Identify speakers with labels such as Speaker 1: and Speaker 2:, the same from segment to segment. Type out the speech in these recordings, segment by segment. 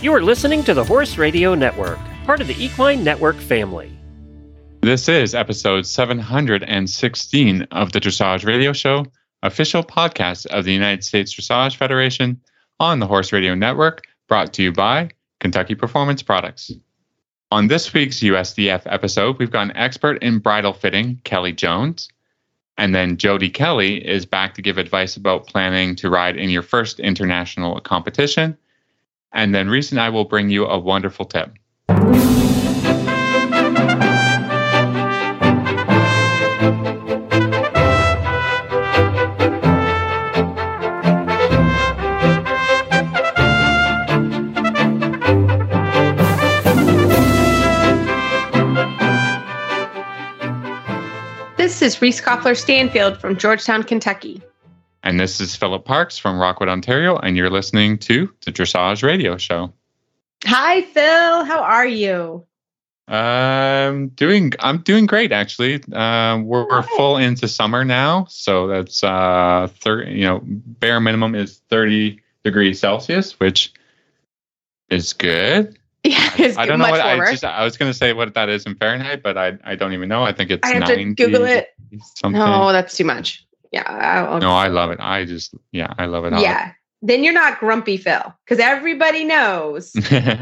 Speaker 1: You are listening to the Horse Radio Network, part of the Equine Network family.
Speaker 2: This is episode 716 of the Dressage Radio Show, official podcast of the United States Dressage Federation on the Horse Radio Network, brought to you by Kentucky Performance Products. On this week's USDF episode, we've got an expert in bridle fitting, Kelly Jones. And then Jody Kelly is back to give advice about planning to ride in your first international competition. And then Reese and I will bring you a wonderful tip.
Speaker 3: This is Reese Koffler Stanfield from Georgetown, Kentucky.
Speaker 2: And this is Philip Parkes from Rockwood, Ontario, and you're listening to the Dressage Radio Show.
Speaker 3: Hi, Phil. How are you?
Speaker 2: Um, doing. I'm doing great actually. Uh, we're, we're full into summer now, so that's uh, thirty. You know, bare minimum is 30 degrees Celsius, which is good.
Speaker 3: Yeah, it's
Speaker 2: I don't
Speaker 3: much
Speaker 2: know what
Speaker 3: warmer.
Speaker 2: I just. I was going to say what that is in Fahrenheit, but I I don't even know. I think it's.
Speaker 3: I have to Google it.
Speaker 2: Something.
Speaker 3: No, that's too much. Yeah. I'll,
Speaker 2: No, I love it. I just yeah, I love it. all.
Speaker 3: yeah. Then you're not grumpy Phil because everybody knows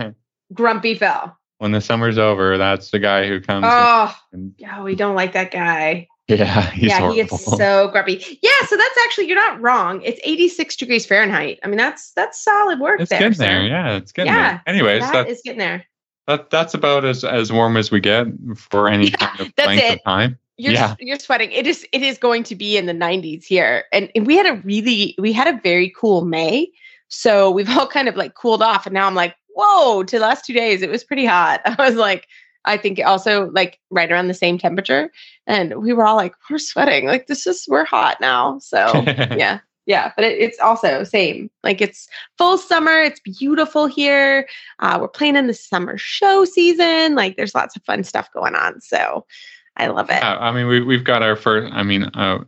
Speaker 3: grumpy Phil.
Speaker 2: when the summer's over, that's the guy who comes.
Speaker 3: Oh,
Speaker 2: and,
Speaker 3: yeah, we don't like that guy.
Speaker 2: yeah, he's
Speaker 3: yeah,
Speaker 2: horrible.
Speaker 3: he gets so grumpy. Yeah, so that's actually you're not wrong. It's 86 degrees Fahrenheit. I mean, that's that's solid work
Speaker 2: it's
Speaker 3: there.
Speaker 2: getting
Speaker 3: sir.
Speaker 2: there. Yeah, it's getting
Speaker 3: Yeah,
Speaker 2: there. Anyways,
Speaker 3: That
Speaker 2: that,
Speaker 3: is getting there.
Speaker 2: That that's about as as warm as we get for any
Speaker 3: Yeah,
Speaker 2: kind of
Speaker 3: that's
Speaker 2: length
Speaker 3: it.
Speaker 2: of time.
Speaker 3: You're
Speaker 2: Yeah.
Speaker 3: you're sweating. It is it is going to be in the 90s here. And, and we had a really we had a very cool May. So we've all kind of like cooled off and now I'm like, "Whoa, to the last 2 days it was pretty hot." I was like I think also like right around the same temperature and we were all like, "We're sweating. Like this is we're hot now." So, yeah. Yeah, but it, it's also same. Like it's full summer. It's beautiful here. Uh, we're playing in the summer show season. Like there's lots of fun stuff going on. So I love it.
Speaker 2: Yeah, I mean, we we've got our first. I mean, uh,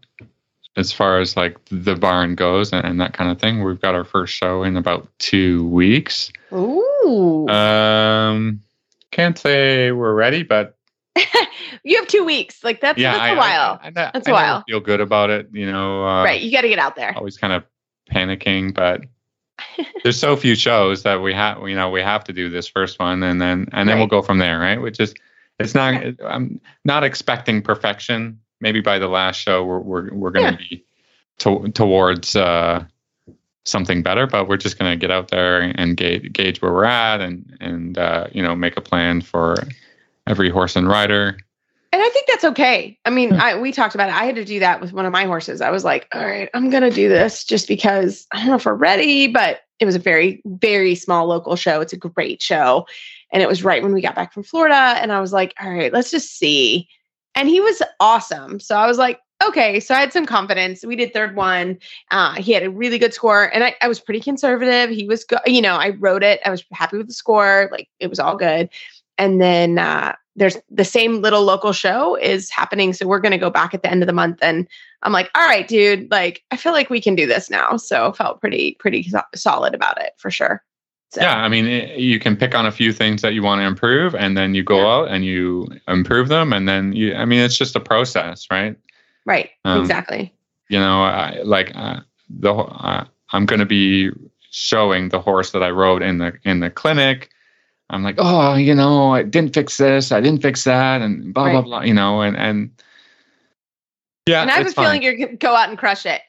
Speaker 2: as far as like the barn goes and, and that kind of thing, we've got our first show in about two weeks.
Speaker 3: Ooh.
Speaker 2: Um, can't say we're ready, but
Speaker 3: you have two weeks. Like that's,
Speaker 2: yeah,
Speaker 3: that's
Speaker 2: I-
Speaker 3: a while.
Speaker 2: I, I,
Speaker 3: That's a while.
Speaker 2: Feel good about it, you know. Uh,
Speaker 3: right. You got to get out there.
Speaker 2: always kind of panicking, but there's so few shows that we have, you know, we have to do this first one, and then and then we'll go from there, right? Which is, it's not. I'm not expecting perfection. Maybe by the last show, we're we're we're going to be to, towards uh, something better, but we're just going to get out there and gauge gauge where we're at, and and uh, you know, make a plan for every horse and rider.
Speaker 3: And I think that's okay. I mean,
Speaker 2: Yeah.
Speaker 3: I, we talked about it. I had to do that with one of my horses. I was like, all right, I'm going to do this just because I don't know if we're ready, but it was a very, very small local show. It's a great show. And it was right when we got back from Florida. And I was like, all right, let's just see. And he was awesome. So I was like, okay. So I had some confidence. We did third one. Uh, he had a really good score. And I, I was pretty conservative. He was, go- you know, I wrote it. I was happy with the score. Like it was all good. And then uh, there's the same little local show is happening. So we're going to go back at the end of the month. And I'm like, all right, dude, like, I feel like we can do this now. So felt pretty, pretty so- solid about it for sure. So,
Speaker 2: Yeah, I mean, it, you can pick on a few things that you want to improve, and then you go
Speaker 3: Yeah.
Speaker 2: out and you improve them, and then you. I mean, it's just a process, right?
Speaker 3: Right.
Speaker 2: Um,
Speaker 3: exactly.
Speaker 2: You know, I, like uh, the uh, I'm going to be showing the horse that I rode in the in the clinic. I'm like, oh, you know, I didn't fix this, I didn't fix that, and blah blah
Speaker 3: Right.
Speaker 2: blah. You know, and and yeah,
Speaker 3: and I have a
Speaker 2: it's
Speaker 3: feeling you're going to go out and crush it.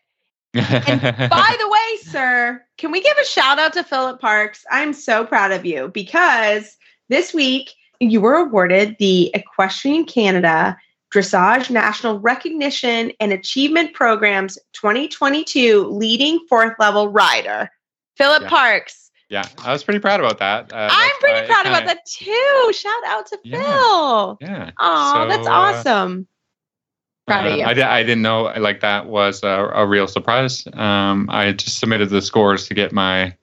Speaker 2: and
Speaker 3: By the way, sir, can we give a shout out to Philip Parkes? I'm so proud of you because this week you were awarded the Equestrian Canada Dressage National Recognition and Achievement Programs 2022 Leading Fourth Level Rider. Philip
Speaker 2: Yeah.
Speaker 3: Parkes.
Speaker 2: Yeah, I was pretty proud about that. Uh,
Speaker 3: I'm pretty proud about
Speaker 2: kinda-
Speaker 3: that too. Shout out to
Speaker 2: Yeah.
Speaker 3: Phil.
Speaker 2: Yeah.
Speaker 3: Oh, that's
Speaker 2: So, uh,
Speaker 3: awesome. Proud of
Speaker 2: Uh,
Speaker 3: you.
Speaker 2: I, di- I didn't know like that was a, a real surprise. Um, I just submitted the scores to get my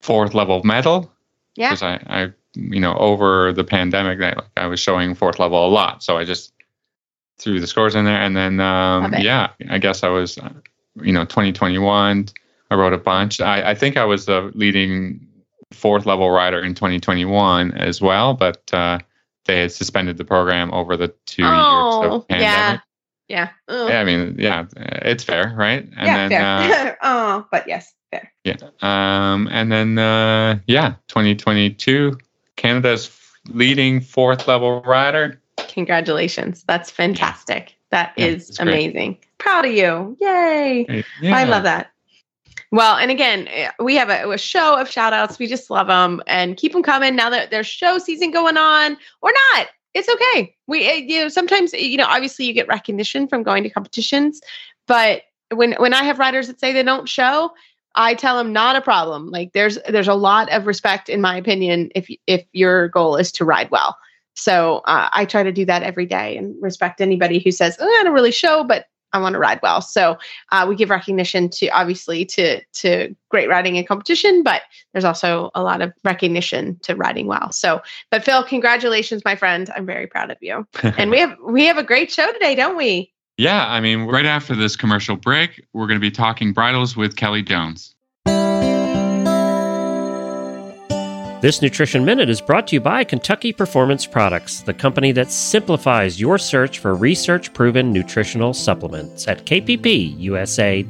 Speaker 2: fourth level medal
Speaker 3: Yeah.
Speaker 2: because I, I, you know, over the pandemic, I, like, I was showing fourth level a lot, so I just threw the scores in there, and then um, yeah, I guess I was, uh, you know, 2021. I wrote a bunch. I, I think I was the leading fourth level rider in 2021 as well, but uh, they had suspended the program over the two
Speaker 3: Oh,
Speaker 2: years of
Speaker 3: yeah.
Speaker 2: pandemic.
Speaker 3: Yeah.
Speaker 2: Yeah, I mean, yeah, it's fair, right? And
Speaker 3: yeah,
Speaker 2: then, uh,
Speaker 3: fair. oh, but yes, fair.
Speaker 2: yeah, um, and then, uh, yeah, 2022, Canada's leading fourth level rider.
Speaker 3: Congratulations. That's fantastic. That
Speaker 2: Yeah,
Speaker 3: is amazing. Proud of you. Yay.
Speaker 2: Yeah.
Speaker 3: I love that. Well, and again, we have a, a show of shout outs. We just love them and keep them coming now that there's show season going on or not. It's okay. We, eh, you know, sometimes, eh, you know, obviously you get recognition from going to competitions, but when, when I have riders that say they don't show, I tell them not a problem. Like there's, there's a lot of respect in my opinion, if, if your goal is to ride well. So uh, I try to do that every day and respect anybody who says, oh, I don't really show, but I want to ride well. So uh, we give recognition to obviously to to great riding and competition, but there's also a lot of recognition to riding well. So, but Phil, congratulations, my friend. I'm very proud of you. and we have we have a great show today, don't we?
Speaker 2: Yeah, I mean, right after this commercial break, we're going to be talking bridles with Kelly Jones.
Speaker 1: This Nutrition Minute is brought to you by Kentucky Performance Products, the company that simplifies your search for research proven nutritional supplements at kppusa.com.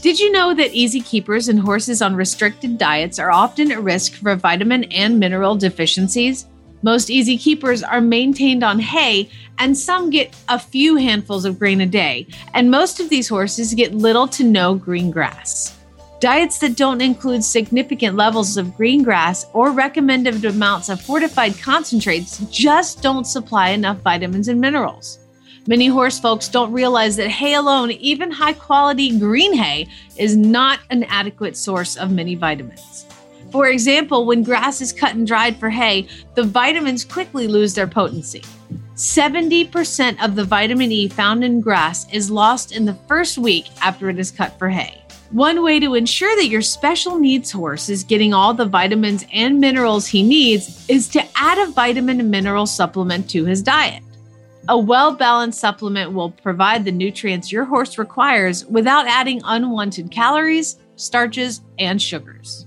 Speaker 4: Did you know that easy keepers and horses on restricted diets are often at risk for vitamin and mineral deficiencies? Most easy keepers are maintained on hay, and some get a few handfuls of grain a day, and most of these horses get little to no green grass. Diets that don't include significant levels of green grass or recommended amounts of fortified concentrates just don't supply enough vitamins and minerals. Many horse folks don't realize that hay alone, even high quality green hay, is not an adequate source of many vitamins. For example, when grass is cut and dried for hay, the vitamins quickly lose their potency. 70% of the vitamin E found in grass is lost in the first week after it is cut for hay. One way to ensure that your special needs horse is getting all the vitamins and minerals he needs is to add a vitamin and mineral supplement to his diet. A well balanced supplement will provide the nutrients your horse requires without adding unwanted calories, starches, and sugars.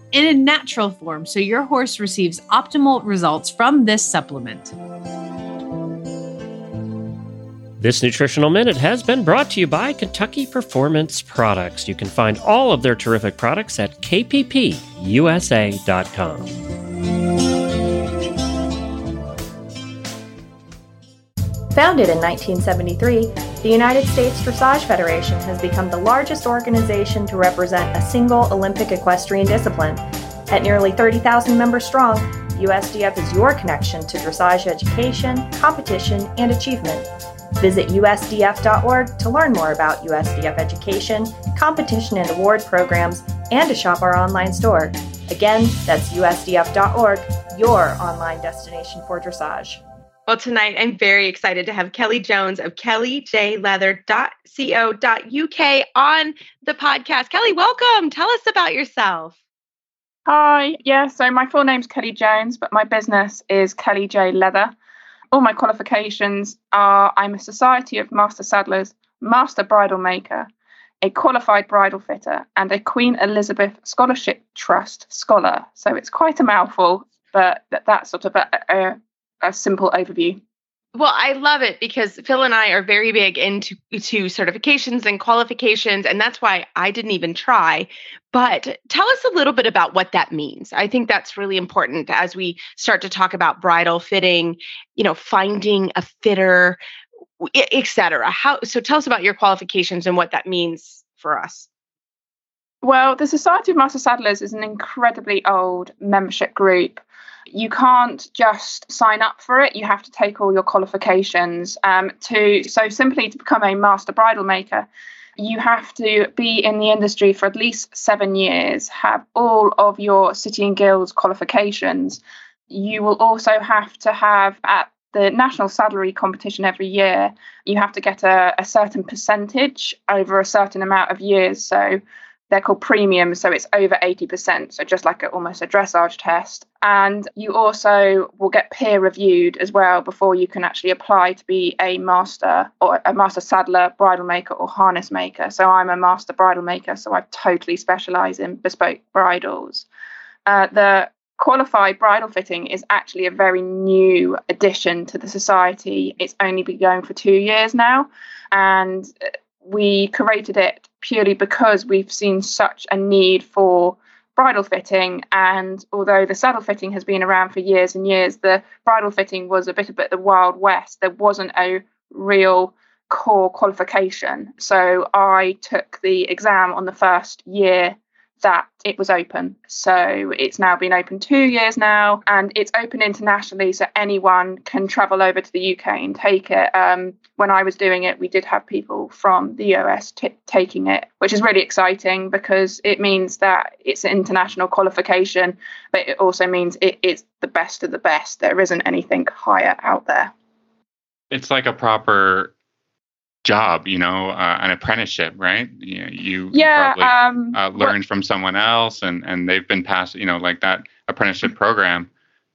Speaker 4: in a natural form so your horse receives optimal results from this supplement.
Speaker 1: This nutritional minute has been brought to you by Kentucky Performance Products. You can find all of their terrific products at kppusa.com.
Speaker 5: Founded in 1973, the United States Dressage Federation has become the largest organization to represent a single Olympic equestrian discipline. At nearly 30,000 members strong, USDF is your connection to dressage education, competition, and achievement. Visit usdf.org to learn more about USDF education, competition and award programs, and to shop our online store. Again, that's usdf.org, your online destination for dressage.
Speaker 3: Well, tonight I'm very excited to have Kelly Jones of kellyjleather.co.uk on the podcast. Kelly, welcome. Tell us about yourself.
Speaker 6: Hi, yeah, so my full name's Kelly Jones, but my business is Kelly J Leather. All my qualifications are I'm a Society of Master Saddlers, Master Bridle Maker, a qualified bridle fitter, and a Queen Elizabeth Scholarship Trust scholar. So it's quite a mouthful, but that, that's sort of a, a, a simple overview.
Speaker 3: Well, I love it because Phil and I are very big into to certifications and qualifications, and that's why I didn't even try. But tell us a little bit about what that means. I think that's really important as we start to talk about bridle fitting, you know, finding a fitter, et cetera. How so tell us about your qualifications and what that means for us.
Speaker 6: Well, the Society of Master Saddlers is an incredibly old membership group. You can't just sign up for it. You have to take all your qualifications um, to. So simply to become a master bridle maker, you have to be in the industry for at least seven years, have all of your city and guilds qualifications. You will also have to have at the national saddlery competition every year, you have to get a, a certain percentage over a certain amount of years. So they're called premium, so it's over 80%, so just like a, almost a dressage test. And you also will get peer reviewed as well before you can actually apply to be a master or a master saddler, bridle maker, or harness maker. So I'm a master bridle maker, so I totally specialize in bespoke bridles. Uh, the qualified bridle fitting is actually a very new addition to the society. It's only been going for two years now, and we created it purely because we've seen such a need for bridle fitting. And although the saddle fitting has been around for years and years, the bridle fitting was a bit of the wild west. There wasn't a real core qualification. So I took the exam on the first year that it was open. So it's now been open two years now, and it's open internationally, so anyone can travel over to the UK and take it. Um, when I was doing it, we did have people from the US t- taking it, which is really exciting because it means that it's an international qualification, but it also means it is the best of the best. There isn't anything higher out there.
Speaker 2: It's like a proper job, you know, uh, an apprenticeship, right? You, you
Speaker 6: yeah,
Speaker 2: probably
Speaker 6: um,
Speaker 2: uh, learned from someone else, and and they've been passed, you know, like that apprenticeship program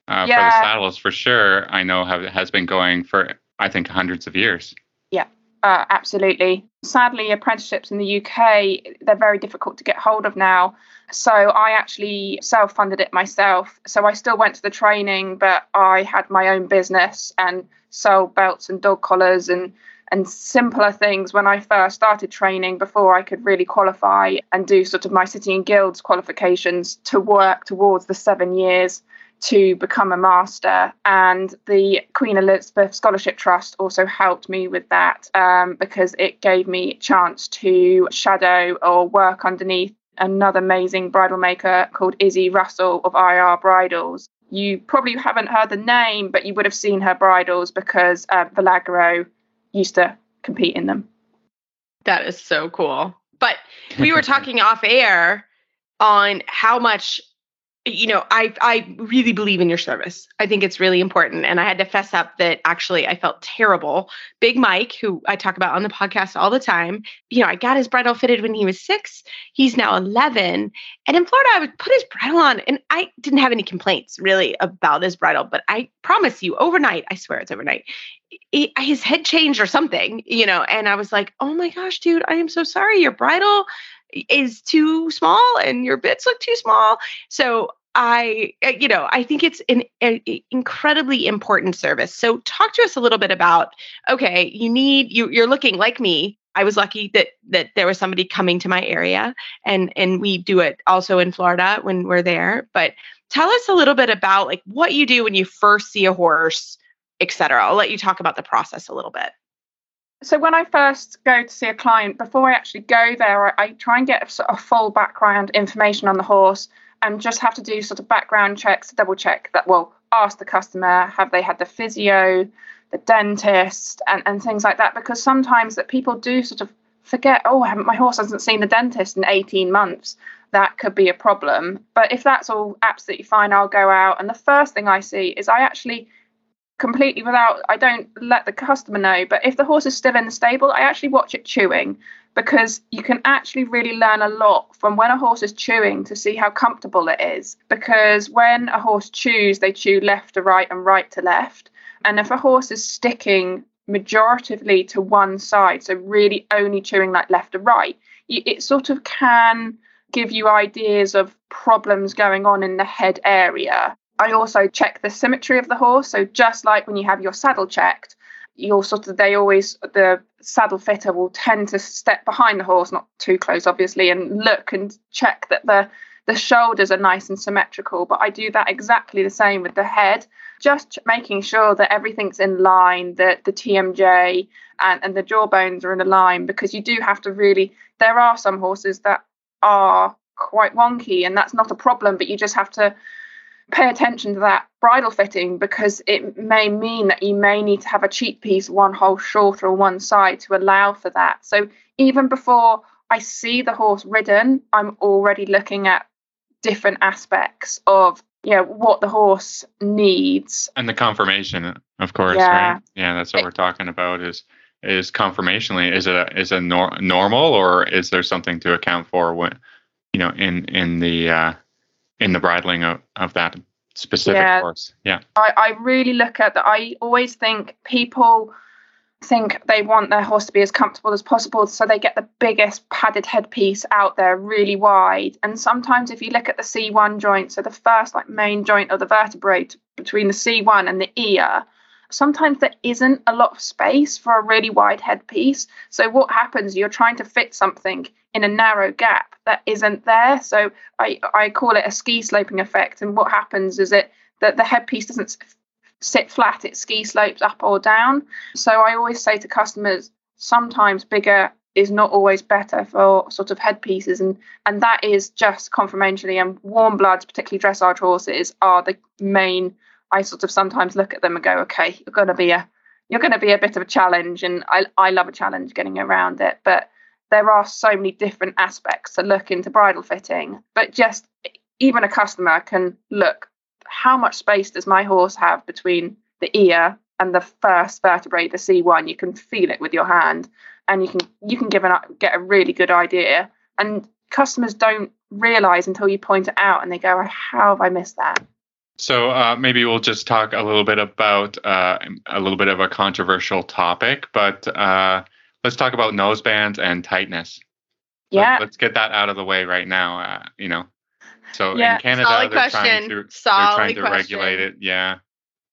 Speaker 2: uh,
Speaker 6: Yeah.
Speaker 2: for the saddles for sure. I know have has been going for I think hundreds of years. Yeah.
Speaker 6: Uh, absolutely. Sadly, apprenticeships in the UK they're very difficult to get hold of now. So I actually self-funded it myself. So I still went to the training, but I had my own business and sold belts and dog collars and and simpler things when I first started training before I could really qualify and do sort of my city and guilds qualifications to work towards the seven years to become a master. And the Queen Elizabeth Scholarship Trust also helped me with that um, because it gave me a chance to shadow or work underneath another amazing bridle maker called Izzy Russell of IR Bridals. You probably haven't heard the name, but you would have seen her bridles because uh, Valegro used to compete in them.
Speaker 3: That is so cool. But we were talking off air on how much you know i i really believe in your service. I think it's really important. And i had to fess up that actually i felt terrible. Big mike who i talk about on the podcast all the time you know i got his bridle fitted when he was six. He's now 11 and in florida i would put his bridle on and i didn't have any complaints really about his bridle but i promise you overnight i swear it's overnight he- his head changed or something you know and i was like oh my gosh dude i am so sorry. Your bridle is too small and your bits look too small. So I, uh, you know, I think it's an a- incredibly important service. So talk to us a little bit about, okay, you need you you're looking like me. I was lucky that that there was somebody coming to my area and and we do it also in Florida when we're there. But tell us a little bit about like what you do when you first see a horse, et cetera. I'll let you talk about the process a little bit.
Speaker 6: So when I first go to see a client, before I actually go there, I, I try and get a, sort of full background information on the horse and just have to do sort of background checks to double check that, well, ask the customer, have they had the physio, the dentist, and, and things like that. Because sometimes that people do sort of forget, oh, my horse hasn't seen the dentist in 18 months. That could be a problem. But if that's all absolutely fine, I'll go out. And the first thing I see is I actually completely without I don't let the customer know, but if the horse is still in the stable, I actually watch it chewing because you can actually really learn a lot from when a horse is chewing to see how comfortable it is. Because when a horse chews, they chew left to right and right to left. And if a horse is sticking majoritively to one side, so really only chewing like left to right, it sort of can give you ideas of problems going on in the head area. I also check the symmetry of the horse. So just like when you have your saddle checked, you'll sort of they always the saddle fitter will tend to step behind the horse, not too close, obviously, and look and check that the the shoulders are nice and symmetrical. But I do that exactly the same with the head, just making sure that everything's in line, that the TMJ and, and the jawbones are in a line, because you do have to really. There are some horses that are quite wonky, and that's not a problem, but you just have to pay attention to that bridle fitting because it may mean that you may need to have a cheek piece one hole shorter on one side to allow for that. So even before I see the horse ridden, I'm already looking at different aspects of you know what the horse needs
Speaker 2: and the conformation of course
Speaker 6: Yeah.
Speaker 2: right yeah that's what we're talking about is is conformationally is it a, is it nor- normal or is there something to account for when you know in in the uh in the bridling of, of that specific
Speaker 6: Yeah.
Speaker 2: horse yeah
Speaker 6: I, I really look at that. I always think people think they want their horse to be as comfortable as possible, so they get the biggest padded headpiece out there, really wide. And sometimes, if you look at the C1 joint, so the first like main joint of the vertebrae between the C1 and the ear, sometimes there isn't a lot of space for a really wide headpiece. So what happens? You're trying to fit something in a narrow gap that isn't there. So I I call it a ski sloping effect. And what happens is it that the headpiece doesn't sit flat; it ski slopes up or down. So I always say to customers, sometimes bigger is not always better for sort of headpieces, and and that is just conformationally. And warm bloods, particularly dressage horses, are the main. I sort of sometimes look at them and go, okay, you're going to be a you're going to be a bit of a challenge, and I I love a challenge getting around it, but there are so many different aspects to look into bridle fitting. But just even a customer can look how much space does my horse have between the ear and the first vertebrae, the C1. You can feel it with your hand, and you can you can give an get a really good idea. And customers don't realize until you point it out, and they go, "How have I missed that?"
Speaker 2: So uh, maybe we'll just talk a little bit about uh, a little bit of a controversial topic, but uh, let's talk about nosebands and tightness.
Speaker 6: Yeah,
Speaker 2: Let, us get that out of the way right now. Uh, you know, so
Speaker 6: Yeah,
Speaker 2: in Canada
Speaker 3: solid
Speaker 2: they're trying
Speaker 3: question.
Speaker 2: to they're trying to
Speaker 3: question.
Speaker 2: regulate it. Yeah.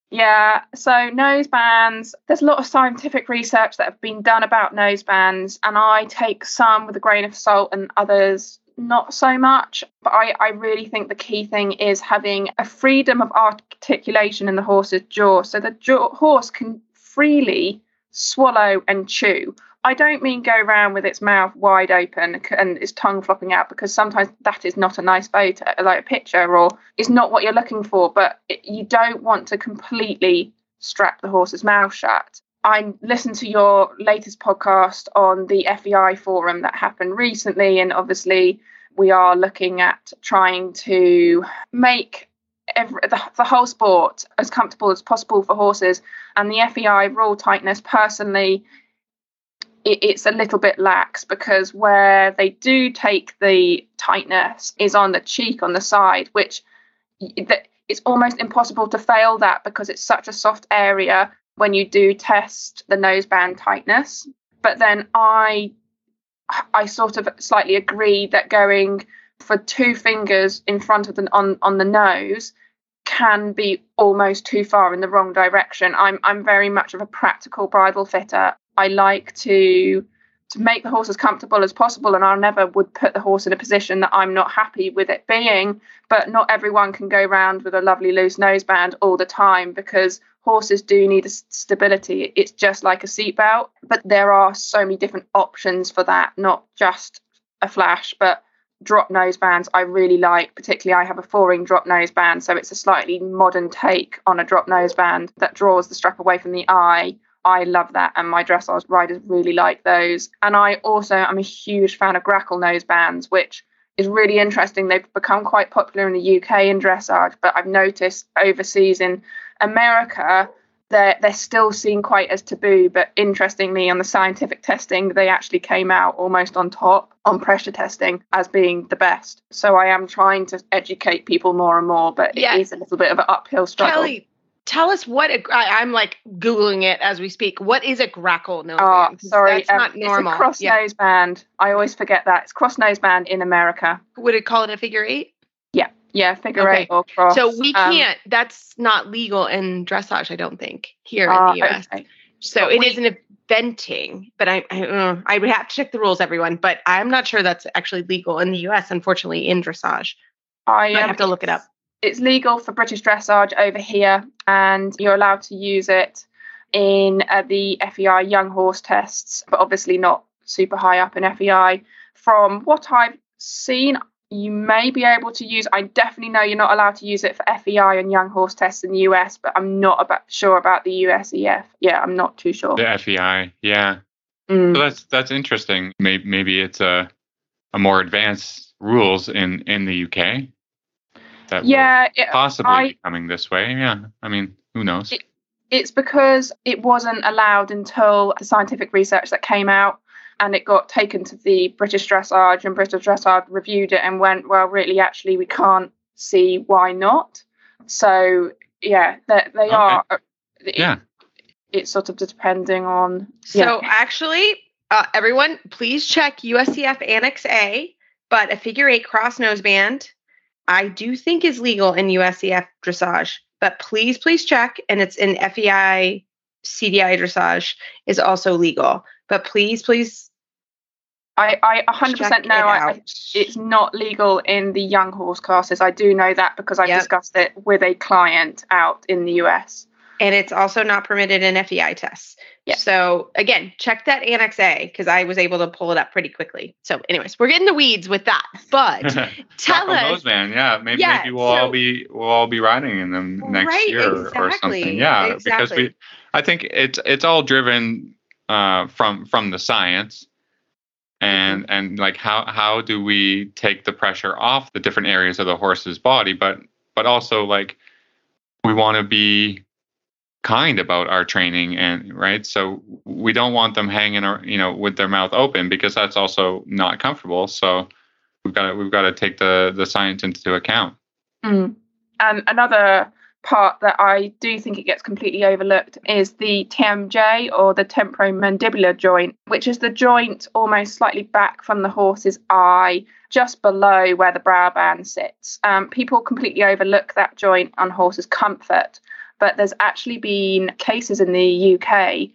Speaker 6: Yeah, so nosebands, there's a lot of scientific research that have been done about nosebands, and I take some with a grain of salt and others not so much. But I, I really think the key thing is having a freedom of articulation in the horse's jaw. So the jaw, horse can freely swallow and chew. I don't mean go around with its mouth wide open and its tongue flopping out because sometimes that is not a nice photo, like a picture, or is not what you're looking for. But you don't want to completely strap the horse's mouth shut. I listened to your latest podcast on the FEI forum that happened recently, and obviously we are looking at trying to make every, the, the whole sport as comfortable as possible for horses. And the FEI rule tightness, personally, it, it's a little bit lax because where they do take the tightness is on the cheek on the side, which it's almost impossible to fail that because it's such a soft area when you do test the noseband tightness. But then I I sort of slightly agree that going for two fingers in front of the on on the nose can be almost too far in the wrong direction. I'm I'm very much of a practical bridle fitter. I like to to make the horse as comfortable as possible and I never would put the horse in a position that I'm not happy with it being. But not everyone can go around with a lovely loose noseband all the time because horses do need stability. It's just like a seatbelt, but there are so many different options for that, not just a flash, but drop nosebands I really like. Particularly, I have a four-ring drop noseband, so it's a slightly modern take on a drop noseband that draws the strap away from the eye. I love that, and my dressage riders really like those. And I also am a huge fan of grackle nosebands, which is really interesting. They've become quite popular in the UK in dressage, but I've noticed overseas in America they're they're still seen quite as taboo. But interestingly, on the scientific testing, they actually came out almost on top on pressure testing as being the best. So I am trying to educate people more and more, but
Speaker 3: Yeah.
Speaker 6: it is a little bit of an uphill struggle.
Speaker 3: Kelly, tell us what a, I, I'm like googling it as we speak. What is a grackle noseband?
Speaker 6: Oh, sorry,
Speaker 3: that's
Speaker 6: um,
Speaker 3: not normal.
Speaker 6: It's a cross
Speaker 3: Yeah.
Speaker 6: nose band. I always forget that it's cross nose band in America.
Speaker 3: Would it call it a figure eight?
Speaker 6: Yeah, yeah, figure
Speaker 3: Okay.
Speaker 6: eight or cross.
Speaker 3: So we
Speaker 6: Um,
Speaker 3: can't. that's not legal in dressage, I don't think, here
Speaker 6: ah,
Speaker 3: in the US.
Speaker 6: okay.
Speaker 3: So
Speaker 6: But
Speaker 3: it
Speaker 6: we-
Speaker 3: is an eventing, but I I, uh, I would have to check the rules, everyone. But I'm not sure that's actually legal in the US, unfortunately, in dressage.
Speaker 6: I um,
Speaker 3: have to look it up.
Speaker 6: It's legal for British dressage over here, and you're allowed to use it in uh, the FEI young horse tests, but obviously not super high up in FEI. From what I've seen, you may be able to use. I definitely know you're not allowed to use it for FEI and young horse tests in the US, but I'm not about sure about the USEF. Yeah, I'm not too sure.
Speaker 2: The FEI, yeah.
Speaker 6: Mm.
Speaker 2: So that's that's interesting. Maybe maybe it's a a more advanced rules in in the UK. That
Speaker 6: Yeah, it,
Speaker 2: possibly
Speaker 6: I-
Speaker 2: be coming this way. Yeah, I mean, who knows?
Speaker 6: It- it's because it wasn't allowed until the scientific research that came out and it got taken to the British Dressage and British Dressage reviewed it and went, well, really, actually, we can't see why not. So, yeah, they, they
Speaker 2: Okay.
Speaker 6: are. uh, it-
Speaker 2: yeah,
Speaker 6: It's sort of depending on.
Speaker 3: So actually, uh, everyone, please check USEF Annex A. But a figure eight cross noseband, I do think is legal in USEF dressage. But please, please check, and it's in FEI CDI dressage is also legal. But please, please,
Speaker 6: I, I 100%
Speaker 3: check
Speaker 6: know
Speaker 3: it
Speaker 6: I, I, it's not legal in the young horse classes. I do know that because I've
Speaker 3: Yep.
Speaker 6: discussed it with a client out in the US.
Speaker 3: And it's also not permitted in FEI tests.
Speaker 6: Yeah.
Speaker 3: So again, check that Annex A because I was able to pull it up pretty quickly. So, anyways, we're getting the weeds with that. But tell us,
Speaker 2: man. yeah, maybe
Speaker 3: Yeah,
Speaker 2: maybe we'll all be we'll all be riding in them next
Speaker 3: Right,
Speaker 2: year or something. Yeah, because
Speaker 3: exactly.
Speaker 2: we, I think it's it's all driven uh, from from the science, and
Speaker 3: Mm-hmm.
Speaker 2: and like how how do we take the pressure off the different areas of the horse's body, but but also like we want to be kind about our training and right so we don't want them hanging or you know with their mouth open because that's also not comfortable so we've got to we've got to take the the science into account
Speaker 6: Mm. And another part that I do think it gets completely overlooked is the TMJ or the temporomandibular joint, which is the joint almost slightly back from the horse's eye, just below where the brow band sits. Um, people completely overlook that joint on horses' comfort, but there's actually been cases in the UK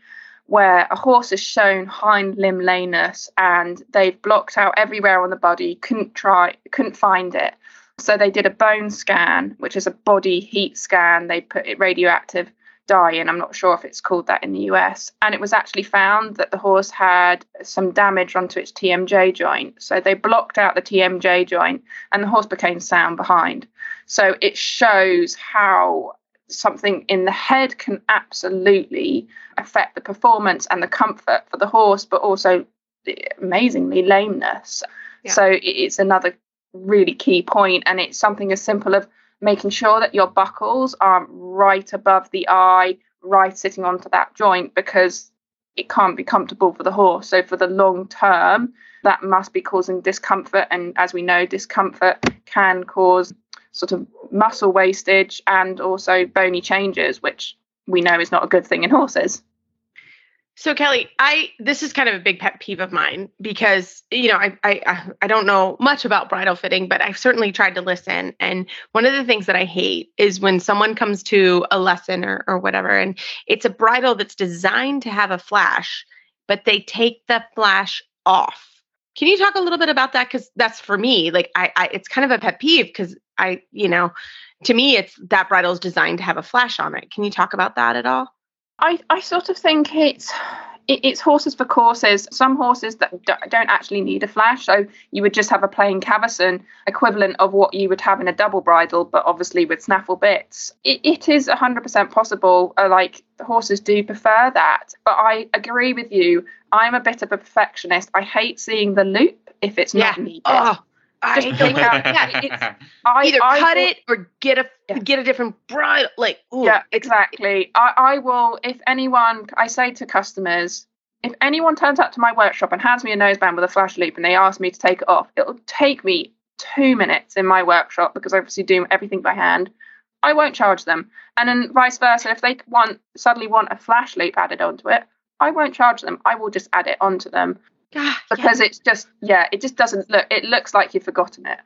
Speaker 6: where a horse has shown hind limb lameness and they've blocked out everywhere on the body, couldn't try, couldn't find it. So they did a bone scan, which is a body heat scan. They put it radioactive dye in. I'm not sure if it's called that in the US. And it was actually found that the horse had some damage onto its TMJ joint. So they blocked out the TMJ joint and the horse became sound behind. So it shows how something in the head can absolutely affect the performance and the comfort for the horse, but also amazingly lameness.
Speaker 3: Yeah.
Speaker 6: So it's another really key point, and it's something as simple of making sure that your buckles are right above the eye, right sitting onto that joint, because it can't be comfortable for the horse. So for the long term, that must be causing discomfort, and as we know, discomfort can cause sort of muscle wastage and also bony changes, which we know is not a good thing in horses.
Speaker 3: So Kelly, I this is kind of a big pet peeve of mine because you know I I I don't know much about bridle fitting, but I've certainly tried to listen. And one of the things that I hate is when someone comes to a lesson or or whatever, and it's a bridle that's designed to have a flash, but they take the flash off. Can you talk a little bit about that? Because that's for me, like I, I it's kind of a pet peeve because I you know to me it's that bridle is designed to have a flash on it. Can you talk about that at all?
Speaker 6: I, I sort of think it's it, it's horses for courses. Some horses that d- don't actually need a flash, so you would just have a plain cavesson equivalent of what you would have in a double bridle, but obviously with snaffle bits. It, it is 100% possible. Uh, like horses do prefer that, but I agree with you. I'm a bit of a perfectionist. I hate seeing the loop if it's not needed.
Speaker 3: Oh, I
Speaker 6: Just
Speaker 3: hate
Speaker 6: take
Speaker 3: the
Speaker 6: out- yeah, it's- I,
Speaker 3: either
Speaker 6: I
Speaker 3: cut
Speaker 6: will-
Speaker 3: it or get a
Speaker 6: Yeah.
Speaker 3: get a different bridle. Like, ooh,
Speaker 6: Yeah, exactly. I, I will, if anyone, I say to customers, if anyone turns up to my workshop and hands me a noseband with a flash loop and they ask me to take it off, it'll take me two minutes in my workshop because I obviously do everything by hand. I won't charge them. And then vice versa, if they want suddenly want a flash loop added onto it, I won't charge them. I will just add it onto them
Speaker 3: Ah,
Speaker 6: because
Speaker 3: yeah.
Speaker 6: it's just yeah, it just doesn't look. It looks like you've forgotten it.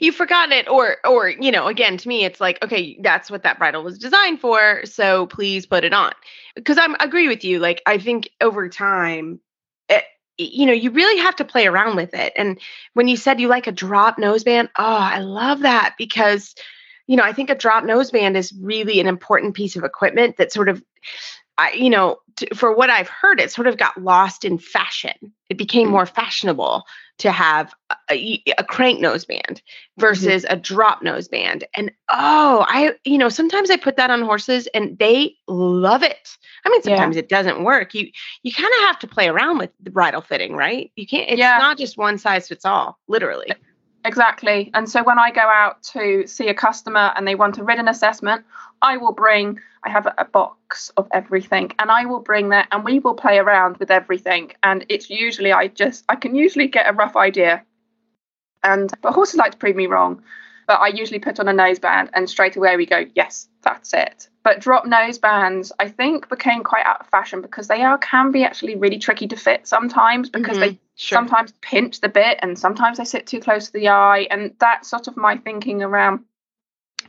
Speaker 3: you've forgotten it, or or you know, again, to me, it's like, okay, that's what that bridle was designed for, so please put it on. Because I'm agree with you. Like, I think over time, it, you know, you really have to play around with it. And when you said you like a drop noseband, oh, I love that because, you know, I think a drop noseband is really an important piece of equipment that sort of I, you know, t- for what I've heard, it sort of got lost in fashion. It became mm. more fashionable to have, a, a crank noseband mm-hmm. versus a drop noseband. And oh, I, you know, sometimes I put that on horses and they love it. I mean,
Speaker 6: Yeah.
Speaker 3: sometimes it doesn't work. You you kind of have to play around with the bridle fitting, right? You can't. It's
Speaker 6: Yeah.
Speaker 3: not just one size fits all. Literally.
Speaker 6: Exactly. And so when I go out to see a customer and they want a ridden assessment, I will bring, I have a, box of everything and I will bring that and we will play around with everything. And it's usually, I just, I can usually get a rough idea. And, but horses like to prove me wrong. But I usually put on a noseband and straight away we go, yes, that's it. But drop nosebands, I think, became quite out of fashion because they are can be actually really tricky to fit sometimes because
Speaker 3: Mhm.
Speaker 6: they
Speaker 3: Sure.
Speaker 6: sometimes pinch the bit and sometimes they sit too close to the eye and that's sort of my thinking around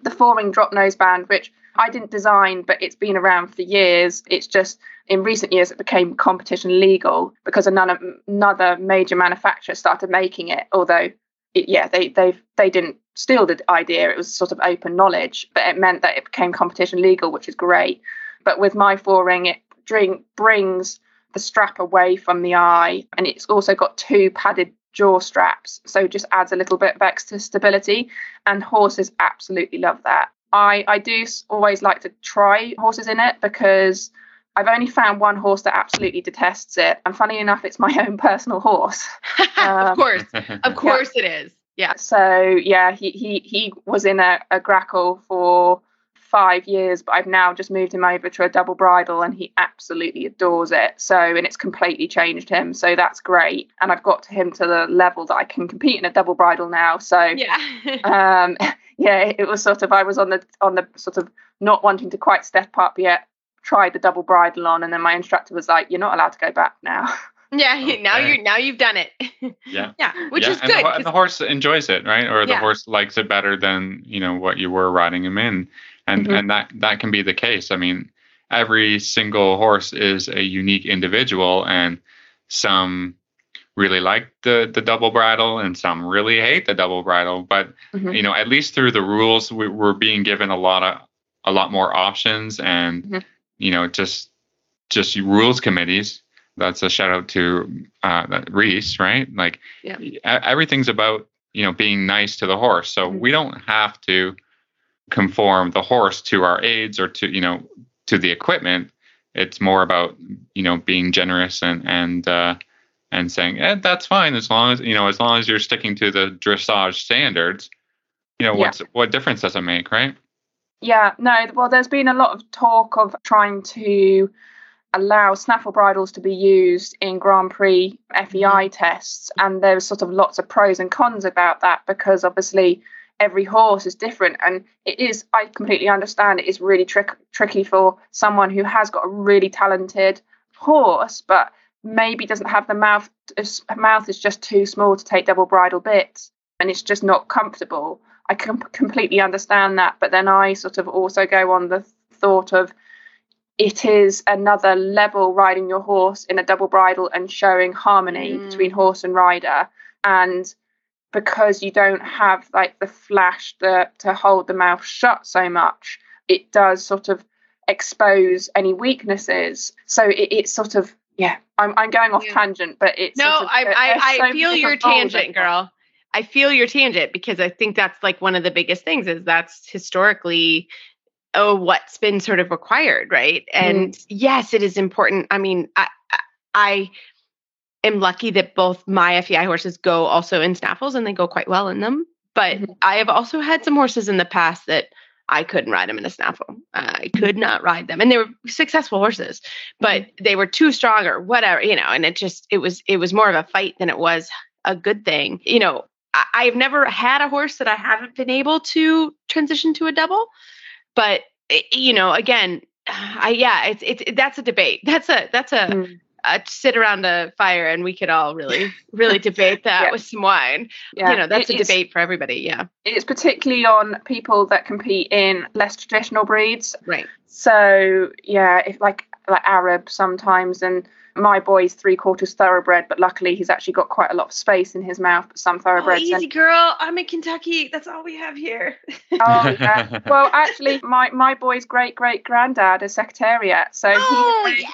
Speaker 6: the four ring drop nose band which i didn't design but it's been around for years. It's just in recent years it became competition legal because another another major manufacturer started making it although it, yeah they they they didn't steal the idea. It was sort of open knowledge but it meant that it became competition legal which is great. But with my four ring it drink brings the strap away from the eye and it's also got two padded jaw straps so it just adds a little bit of extra stability and horses absolutely love that i i do always like to try horses in it because i've only found one horse that absolutely detests it and funny enough it's my own personal horse
Speaker 3: of
Speaker 6: Um,
Speaker 3: course. Of course it is. Yeah.
Speaker 6: so yeah he he he was in a, a grackle for five years but i've now just moved him over to a double bridle and he absolutely adores it so and it's completely changed him so that's great and i've got to him to the level that i can compete in a double bridle now so
Speaker 3: Yeah.
Speaker 6: um yeah it was sort of i was on the on the sort of not wanting to quite step up yet tried the double bridle on and then my instructor was like you're not allowed to go back now
Speaker 3: yeah. Now
Speaker 2: Okay.
Speaker 3: you now you've done it.
Speaker 2: yeah.
Speaker 3: yeah. Which
Speaker 2: Yeah,
Speaker 3: is
Speaker 2: and
Speaker 3: good.
Speaker 2: The, ho- and
Speaker 3: 'cause-
Speaker 2: the horse enjoys it, right? Or the
Speaker 3: Yeah.
Speaker 2: horse likes it better than you know what you were riding him in, and
Speaker 3: Mm-hmm.
Speaker 6: Mhm.
Speaker 2: and that that can be the case. I mean, every single horse is a unique individual, and some really like the the double bridle, and some really hate the double bridle. But
Speaker 6: Mhm.
Speaker 2: you know, at least through the rules, we, we're being given a lot of a lot more options, and
Speaker 6: Mhm.
Speaker 2: you know, just just rules committees. That's a shout out to uh, Reese, right? Like
Speaker 3: Yeah.
Speaker 2: everything's about you know being nice to the horse. So
Speaker 6: Mhm.
Speaker 2: we don't have to conform the horse to our aids or to you know to the equipment. It's more about you know being generous and and uh, and saying eh, that's fine as long as you know as long as you're sticking to the dressage standards. You know
Speaker 6: Yeah.
Speaker 2: what's what difference does it make, right?
Speaker 6: Yeah, no, well, there's been a lot of talk of trying to allow snaffle bridles to be used in Grand Prix FEI tests. And there's sort of lots of pros and cons about that because obviously every horse is different. And it is, I completely understand it is really trick, tricky for someone who has got a really talented horse, but maybe doesn't have the mouth, mouth is just too small to take double bridle bits and it's just not comfortable. I can completely understand that, but then I sort of also go on the thought of it is another level riding your horse in a double bridle and showing harmony
Speaker 3: Mm.
Speaker 6: between horse and rider, and because you don't have like the flash the, to hold the mouth shut so much, it does sort of expose any weaknesses. So it, it's sort of yeah. I'm I'm going off
Speaker 3: Yeah.
Speaker 6: tangent, but it's
Speaker 3: no,
Speaker 6: sort of-
Speaker 3: I I,
Speaker 6: there's
Speaker 3: I feel your tangent, girl. I feel your tangent because I think that's like one of the biggest things is that's historically oh what's been sort of required, right? Mm. And yes, it is important. I mean, I- I am lucky that both my FEI horses go also in snaffles and they go quite well in them. But
Speaker 6: Mhm.
Speaker 3: I have also had some horses in the past that I couldn't ride them in a snaffle. I could not ride them, and they were successful horses, but they were too strong or whatever, you know. And it just it was it was more of a fight than it was a good thing, you know. I, I've never had a horse that I haven't been able to transition to a double, but eh, you know, again, I yeah, it's it's that's a debate. That's a that's a
Speaker 6: Mm.
Speaker 3: Uh, sit around a fire and we could all really, really debate that
Speaker 6: Yeah.
Speaker 3: with some wine.
Speaker 6: Yeah,
Speaker 3: You know, that's
Speaker 6: it-
Speaker 3: a debate for everybody. Yeah.
Speaker 6: It's particularly on people that compete in less traditional breeds.
Speaker 3: Right.
Speaker 6: So yeah, if like like Arab sometimes, and my boy's three quarters thoroughbred, but luckily he's actually got quite a lot of space in his mouth. But some
Speaker 3: Oh,
Speaker 6: thoroughbreds.
Speaker 3: easy
Speaker 6: and,
Speaker 3: girl. I'm in Kentucky. That's all we have here.
Speaker 6: oh yeah. Well, actually, my my boy's great great granddad is Secretariat, so
Speaker 3: oh,
Speaker 6: he
Speaker 3: yes.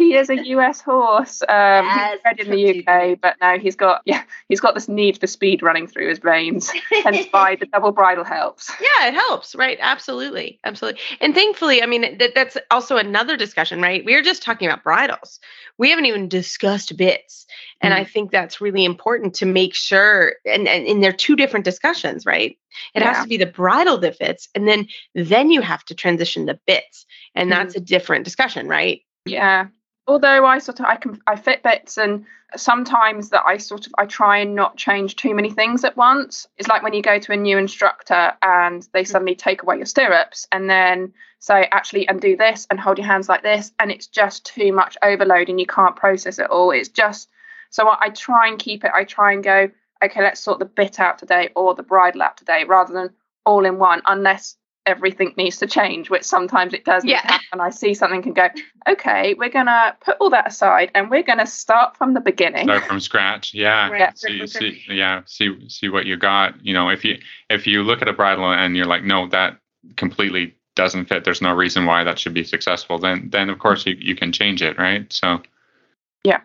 Speaker 6: He is a US horse. Um,
Speaker 3: Yes,
Speaker 6: bred in the UK, but now he's got yeah, he's got this need for speed running through his veins. Hence why the double bridle helps.
Speaker 3: Yeah, it helps, right? Absolutely, absolutely. And thankfully, I mean, that, that's also another discussion, right? We are just talking about bridles. We haven't even discussed bits, and I think that's really important to make sure. And and, and they're two different discussions, right? It has to be the bridle that fits, and then then you have to transition to bits, and that's a different discussion, right?
Speaker 6: Yeah. Although I sort of I can I fit bits and sometimes that I sort of I try and not change too many things at once. It's like when you go to a new instructor and they mm. suddenly take away your stirrups and then say actually and do this and hold your hands like this and it's just too much overload and you can't process it all. It's just so I, I try and keep it. I try and go okay, let's sort the bit out today or the bridle out today rather than all in one unless everything needs to change, which sometimes it does. need to
Speaker 3: Yeah.
Speaker 6: happen. I see something and go, okay, we're gonna put all that aside and we're gonna start from the beginning.
Speaker 2: Start from scratch. Yeah.
Speaker 3: Right.
Speaker 2: See, see, yeah. See, see what you got. You know, if you if you look at a bridle and you're like, no, that completely doesn't fit. There's no reason why that should be successful. Then, then of course you, you can change it, right? So, Yeah.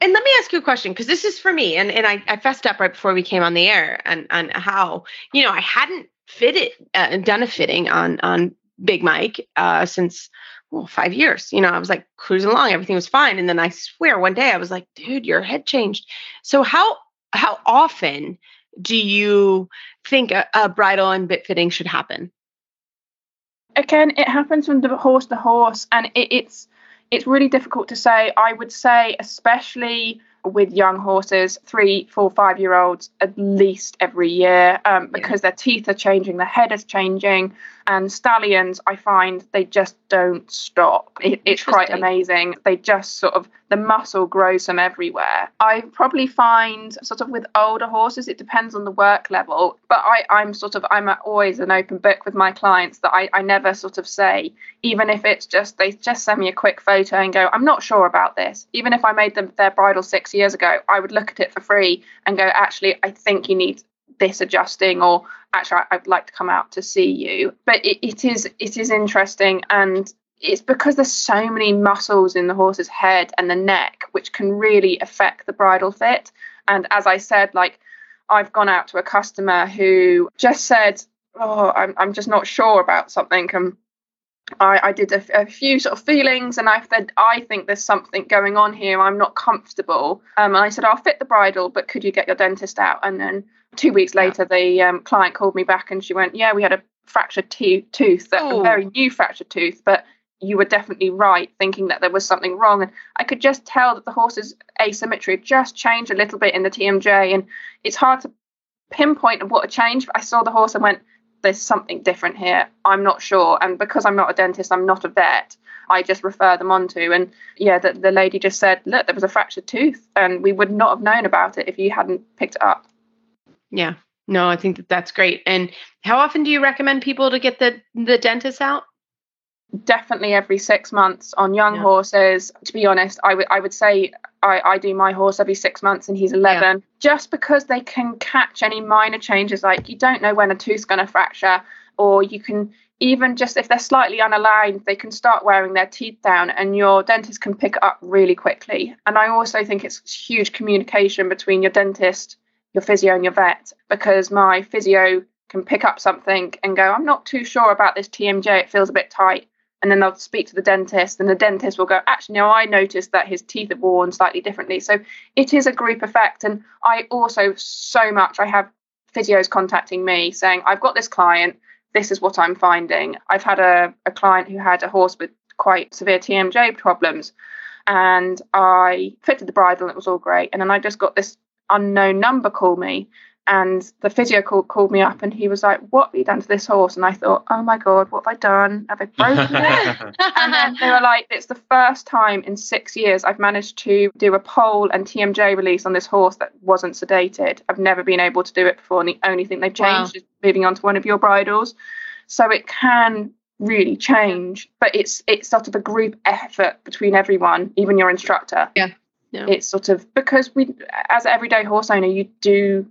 Speaker 3: And let me ask you a question because this is for me, and, and I, I fessed up right before we came on the air, and on how you know I hadn't fitted uh, done a fitting on on Big Mike uh, since well, five years. You know, I was like cruising along, everything was fine, and then I swear one day I was like, dude, your head changed. So how how often do you think a, a bridle and bit fitting should happen?
Speaker 6: Again, it happens from the horse to horse, and it, it's it's really difficult to say. I would say, especially with young horses, three, four, five year olds, at least every year, um, because their teeth are changing, their head is changing, and stallions, I find they just don't stop. It, it's quite amazing. They just sort of the muscle grows from everywhere. I probably find sort of with older horses, it depends on the work level, but I, I'm sort of I'm always an open book with my clients that I, I never sort of say, even if it's just they just send me a quick photo and go, I'm not sure about this. Even if I made them their bridle six years ago, I would look at it for free and go, actually, I think you need this adjusting or actually I'd like to come out to see you. But it, it is it is interesting and it's because there's so many muscles in the horse's head and the neck which can really affect the bridle fit. And as I said, like I've gone out to a customer who just said, "Oh, I'm I'm just not sure about something." And I, I did a, a few sort of feelings, and I said, "I think there's something going on here. I'm not comfortable." Um, and I said, "I'll fit the bridle, but could you get your dentist out?" And then two weeks later, the um, client called me back, and she went, "Yeah, we had a fractured te- tooth, a
Speaker 3: Oh.
Speaker 6: very new fractured tooth, but." You were definitely right, thinking that there was something wrong, and I could just tell that the horse's asymmetry just changed a little bit in the TMJ, and it's hard to pinpoint what had changed. But I saw the horse and went, "There's something different here. I'm not sure." And because I'm not a dentist, I'm not a vet. I just refer them on to. And yeah, the, the lady just said, "Look, there was a fractured tooth, and we would not have known about it if you hadn't picked it up."
Speaker 3: Yeah. No, I think that that's great. And how often do you recommend people to get the the dentist out?
Speaker 6: definitely every six months on young
Speaker 3: Yeah.
Speaker 6: horses. To be honest, I would I would say I, I do my horse every six months and he's 11 just because they can catch any minor changes like you don't know when a tooth's going to fracture or you can even just if they're slightly unaligned they can start wearing their teeth down and your dentist can pick it up really quickly. And i also think it's huge communication between your dentist your physio and your vet because my physio can pick up something and go i'm not too sure about this tmj it feels a bit tight and then they'll speak to the dentist and the dentist will go actually no i noticed that his teeth are worn slightly differently. So it is a group effect and i also so much i have physios contacting me saying i've got this client. This is what i'm finding. I've had a, a client who had a horse with quite severe tmj problems and i fitted the bridle and it was all great and then i just got this unknown number call me and the physio call, called me up and he was like what have you done to this horse and i thought oh my god what have i done have i broken it and then they were like, it's the first time in six years I've managed to do a poll and TMJ release on this horse that wasn't sedated. I've never been able to do it before. And the only thing they've
Speaker 3: Wow.
Speaker 6: changed is moving on to one of your bridles. So it can really change, but it's it's sort of a group effort between everyone, even your instructor.
Speaker 3: Yeah. Yeah.
Speaker 6: It's sort of because we as an everyday horse owner, you do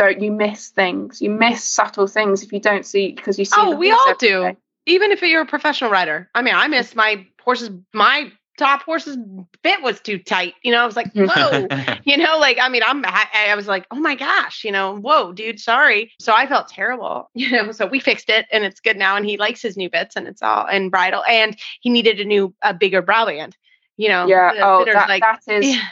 Speaker 6: don't you miss things. You miss subtle things if you don't see because you see
Speaker 3: Oh, we all do.
Speaker 6: day.
Speaker 3: Even if you're a professional rider. I mean, I miss my horses, my top horse's bit was too tight. You know, I was like, whoa, you know, like, I mean, I'm, I, I was like, oh my gosh, you know, whoa, dude, sorry. So I felt terrible, you know, so we fixed it and it's good now. And he likes his new bits and it's all and bridle and he needed a new, a bigger brow band. You know,
Speaker 6: yeah. Oh, that, like, that is yeah.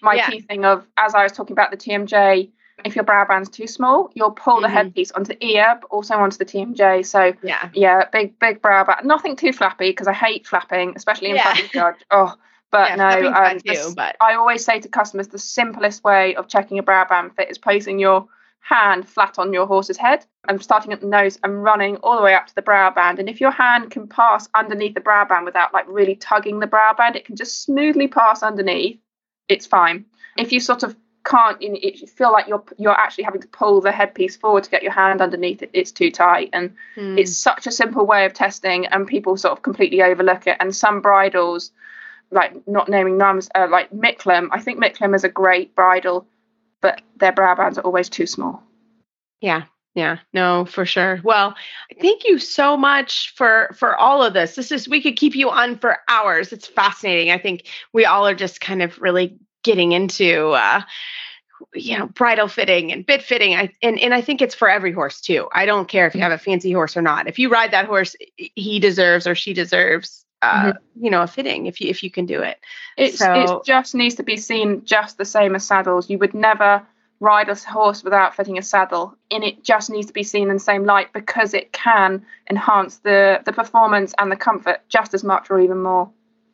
Speaker 6: my yeah. key thing of as I was talking about the TMJ if your brow band's too small, you'll pull mm-hmm. the headpiece onto ear, but also onto the TMJ. So
Speaker 3: yeah,
Speaker 6: yeah, big big brow band. Nothing too flappy because I hate flapping, especially in yeah. front of judge. Oh, but yeah, no, um, too, but I always say to customers the simplest way of checking a brow band fit is placing your hand flat on your horse's head and starting at the nose and running all the way up to the brow band. And if your hand can pass underneath the brow band without like really tugging the brow band, it can just smoothly pass underneath. It's fine. If you sort of can't you, you feel like you're you're actually having to pull the headpiece forward to get your hand underneath it. It's too tight and mm. it's such a simple way of testing and people sort of completely overlook it. And some bridles like not naming names uh, like Micklem I think Micklem is a great bridle but their brow bands are always too small.
Speaker 3: Yeah yeah no for sure. Well thank you so much for for all of this. This is we could keep you on for hours. It's fascinating. I think we all are just kind of really getting into uh, you know bridle fitting and bit fitting I, and, and i think it's for every horse too. I don't care if you have a fancy horse or not. If you ride that horse he deserves or she deserves uh, mm-hmm. you know a fitting if you if you can do it.
Speaker 6: It's, so, it just needs to be seen just the same as saddles. You would never ride a horse without fitting a saddle and it just needs to be seen in the same light because it can enhance the the performance and the comfort just as much or even more.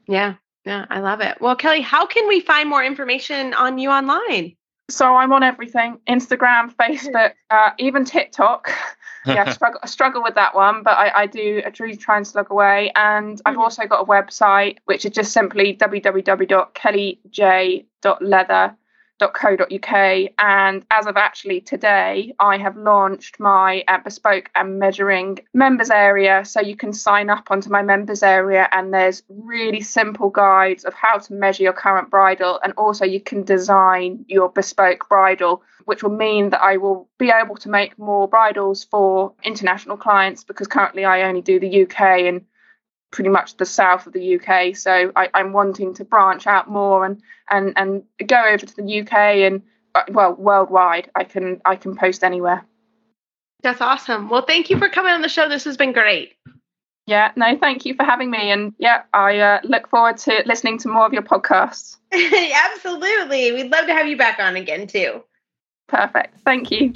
Speaker 3: Yeah yeah, I love it. Well, Kelly, how can we find more information on you online?
Speaker 6: So I'm on everything: Instagram, Facebook, uh, even TikTok. yeah, struggle struggle with that one, but I, I do I do try and slug away. And I've mm-hmm. also got a website which is just simply www.kellyj.leather co.uk and as of actually today i have launched my uh, bespoke and measuring members area. So you can sign up onto my members area and there's really simple guides of how to measure your current bridle and also you can design your bespoke bridle which will mean that i will be able to make more bridles for international clients because currently i only do the uk and pretty much the south of the UK. So I, am wanting to branch out more and and and go over to the UK and uh, well worldwide. I can I can post anywhere.
Speaker 3: That's awesome. Well, thank you for coming on the show. This has been great.
Speaker 6: Yeah, no, thank you for having me. And yeah, I uh, look forward to listening to more of your podcasts.
Speaker 3: Absolutely. We'd love to have you back on again, too.
Speaker 6: Perfect. Thank you.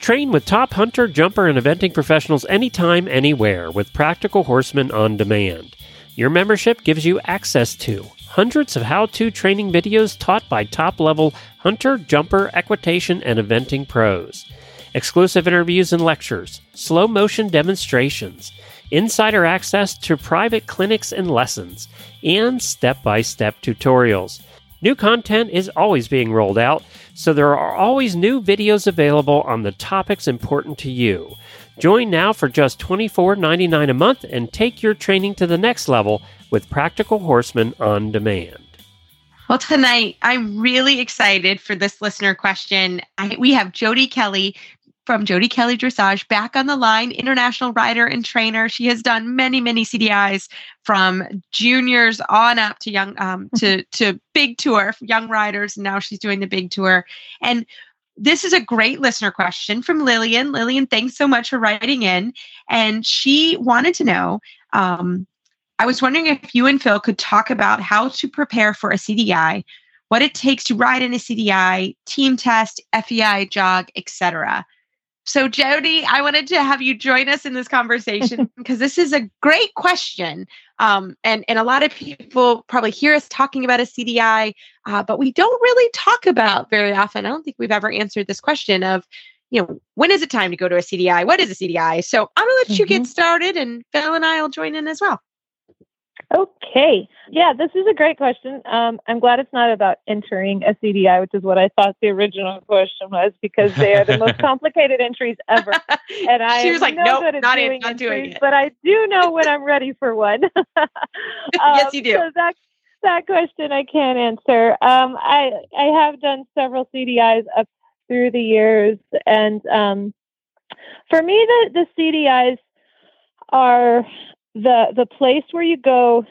Speaker 1: Train with top hunter, jumper, and eventing professionals anytime, anywhere with Practical Horseman on demand. Your membership gives you access to hundreds of how to training videos taught by top level hunter, jumper, equitation, and eventing pros, exclusive interviews and lectures, slow motion demonstrations, insider access to private clinics and lessons, and step by step tutorials. New content is always being rolled out, so there are always new videos available on the topics important to you. Join now for just $24.99 a month and take your training to the next level with Practical Horseman on Demand.
Speaker 7: Well, tonight I'm really excited for this listener question. I, we have Jody Kelly from Jody Kelly Dressage back on the line, international rider and trainer. She has done many, many CDIs from juniors on up to young um, to to big tour young riders. And now she's doing the big tour. And this is a great listener question from Lillian. Lillian, thanks so much for writing in. And she wanted to know. Um, I was wondering if you and Phil could talk about how to prepare for a CDI, what it takes to ride in a CDI, team test, FEI jog, etc. So, Jody, I wanted to have you join us in this conversation because this is a great question. Um, and, and a lot of people probably hear us talking about a CDI, uh, but we don't really talk about very often. I don't think we've ever answered this question of, you know, when is it time to go to a CDI? What is a CDI? So I'm going to let mm-hmm. you get mm-hmm. started and Phil and I will join in as well.
Speaker 8: Okay. Yeah, this is a great question. Um, I'm glad it's not about entering a CDI, which is what I thought the original question was, because they are the most complicated entries ever.
Speaker 3: And I she was like, no nope, not, in, not entries, doing it.
Speaker 8: But I do know when I'm ready for one. um,
Speaker 3: yes, you do.
Speaker 8: So that, that question I can't answer. Um, I I have done several CDIs up through the years, and um, for me, the the CDIs are the the place where you go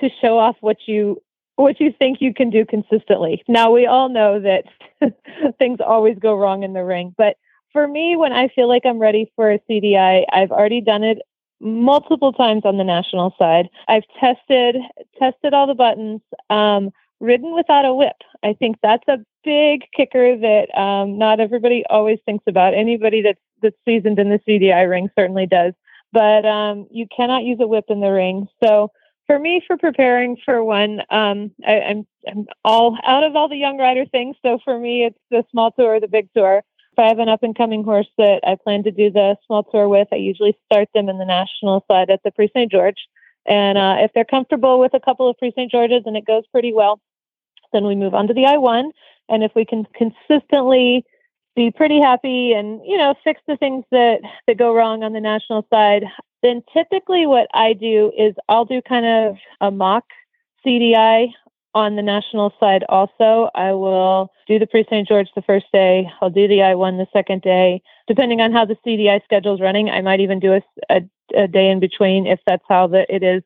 Speaker 8: to show off what you what you think you can do consistently. Now we all know that things always go wrong in the ring, but for me, when I feel like I'm ready for a CDI, I've already done it multiple times on the national side. I've tested tested all the buttons, um, ridden without a whip. I think that's a big kicker that um, not everybody always thinks about. Anybody that's that's seasoned in the CDI ring certainly does, but um, you cannot use a whip in the ring. So for me, for preparing for one, um, I, I'm I'm all out of all the young rider things. So for me, it's the small tour, the big tour. If I have an up and coming horse that I plan to do the small tour with, I usually start them in the national side at the Prix St. George. And uh, if they're comfortable with a couple of Prix St. Georges and it goes pretty well, then we move on to the I1. And if we can consistently be pretty happy and, you know, fix the things that, that go wrong on the national side, then typically what I do is I'll do kind of a mock CDI on the national side also. I will do the Prix St. George the first day. I'll do the I1 the second day. Depending on how the CDI schedule is running, I might even do a, a, a day in between if that's how the, it is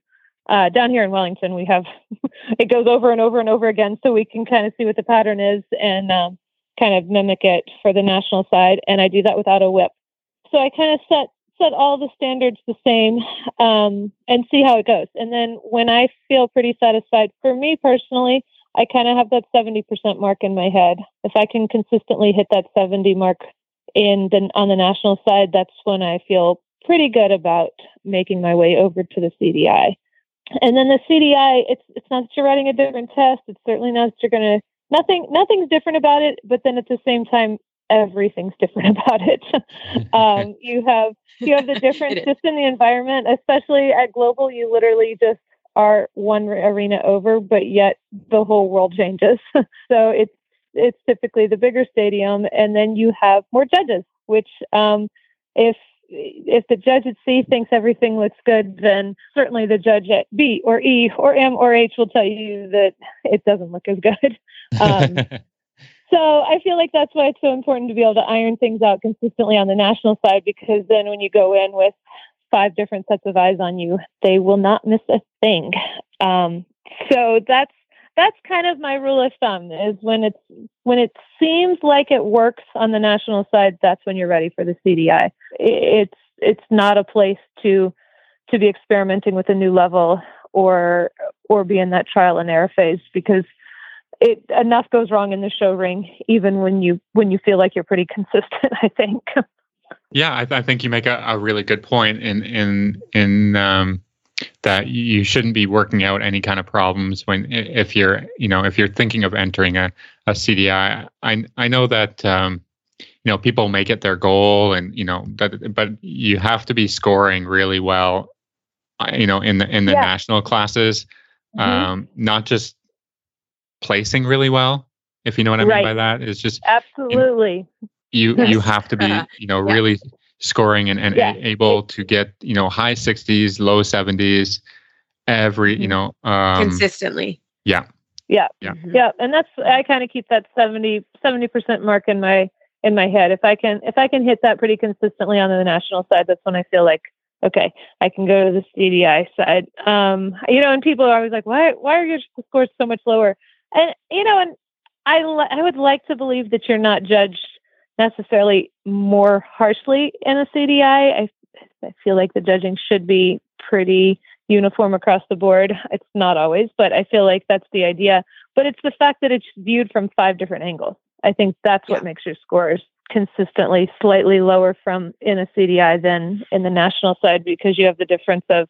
Speaker 8: uh, down here in Wellington, we have it goes over and over and over again, so we can kind of see what the pattern is and um, kind of mimic it for the national side. And I do that without a whip. So I kind of set set all the standards the same um, and see how it goes. And then when I feel pretty satisfied, for me personally, I kind of have that seventy percent mark in my head. If I can consistently hit that seventy mark in the on the national side, that's when I feel pretty good about making my way over to the CDI. And then the CDI, it's it's not that you're writing a different test. It's certainly not that you're going to nothing nothing's different about it. But then at the same time, everything's different about it. um, you have you have the difference just in the environment, especially at global. You literally just are one arena over, but yet the whole world changes. so it's it's typically the bigger stadium, and then you have more judges, which um, if if the judge at C thinks everything looks good, then certainly the judge at B or E or M or H will tell you that it doesn't look as good. Um, so I feel like that's why it's so important to be able to iron things out consistently on the national side because then when you go in with five different sets of eyes on you, they will not miss a thing. Um, so that's that's kind of my rule of thumb is when it's when it seems like it works on the national side that's when you're ready for the cdi it's it's not a place to to be experimenting with a new level or or be in that trial and error phase because it enough goes wrong in the show ring even when you when you feel like you're pretty consistent i think.
Speaker 2: Yeah i, I think you make a, a, really good point in in in um that you shouldn't be working out any kind of problems when if you're you know if you're thinking of entering a, a CDI. I I know that um, you know people make it their goal and you know but but you have to be scoring really well uh, you know in the in the yeah. national classes mm-hmm. um, not just placing really well if you know what I right. mean by that it's just
Speaker 8: absolutely
Speaker 2: you you, you have to be you know really scoring and, and yeah. able to get you know high 60s low 70s every you mm-hmm. know um,
Speaker 3: consistently.
Speaker 2: Yeah.
Speaker 8: Yeah. Yeah. Mm-hmm. yeah and that's i kind of keep that 70 70% mark in my in my head. If i can if i can hit that pretty consistently on the national side that's when i feel like okay i can go to the cdi side. Um you know and people are always like why why are your scores so much lower? And you know and i i would like to believe that you're not judged necessarily more harshly in a CDI. I, I feel like the judging should be pretty uniform across the board. It's not always, but I feel like that's the idea. But it's the fact that it's viewed from five different angles. I think that's yeah. what makes your scores consistently slightly lower from in a CDI than in the national side because you have the difference of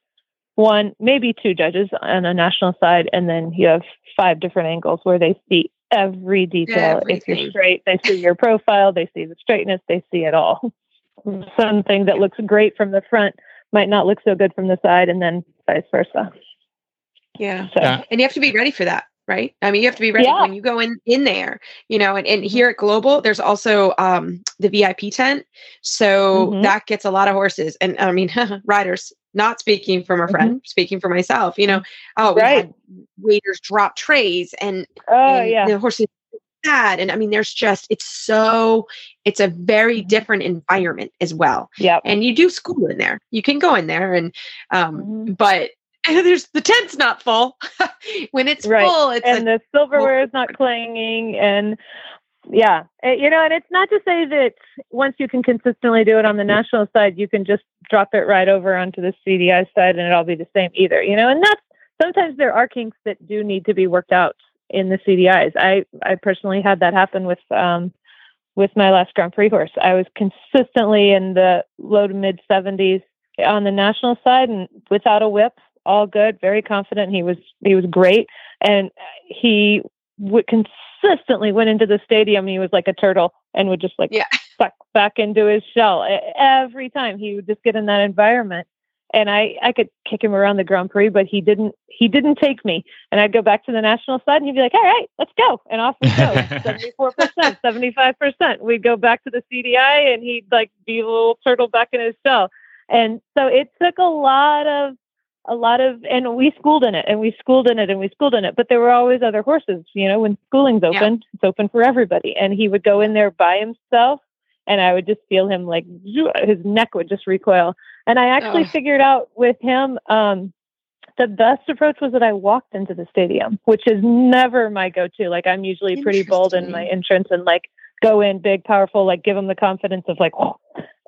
Speaker 8: one, maybe two judges on a national side, and then you have five different angles where they see every detail. Everything. If you're straight, they see your profile, they see the straightness, they see it all. Something that looks great from the front might not look so good from the side, and then vice versa.
Speaker 3: Yeah. So. yeah. And you have to be ready for that right i mean you have to be ready yeah. when you go in in there you know and, and here at global there's also um the vip tent so mm-hmm. that gets a lot of horses and i mean riders not speaking from a friend, mm-hmm. speaking for myself, you know, oh, we right. had waiters drop trays and,
Speaker 8: oh, and yeah.
Speaker 3: the horses sad. And I mean, there's just, it's so, it's a very different environment as well.
Speaker 8: Yeah.
Speaker 3: And you do school in there. You can go in there and, um, mm-hmm. but there's the tent's not full. when it's
Speaker 8: Right.
Speaker 3: full, it's
Speaker 8: and the silverware is not clanging and yeah. Eh, you know and it's not to say that once you can consistently do it on the national side you can just drop it right over onto the cdi side and it'll be the same either you know and that's sometimes there are kinks that do need to be worked out in the cdis i i personally had that happen with um with my last grand prix horse. I was consistently in the low to mid 70s on the national side and without a whip all good very confident. He was he was great. And he would consistently went into the stadium. He was like a turtle and would just like
Speaker 3: Yeah.
Speaker 8: suck back into his shell every time. He would just get in that environment, and I I could kick him around the Grand Prix, but he didn't he didn't take me. And I'd go back to the national side, and he'd be like, "All right, let's go," and off we go. Seventy four percent, seventy five percent. We'd go back to the CDI, and he'd like be a little turtle back in his shell. And so it took a lot of a lot of and we schooled in it and we schooled in it and we schooled in it but there were always other horses you know when schooling's
Speaker 3: Yeah.
Speaker 8: open it's open for everybody and he would go in there by himself and i would just feel him like his neck would just recoil and i actually figured out with him um the best approach was that i walked into the stadium which is never my go-to like i'm usually pretty bold in my entrance and like go in big powerful like give him the confidence of like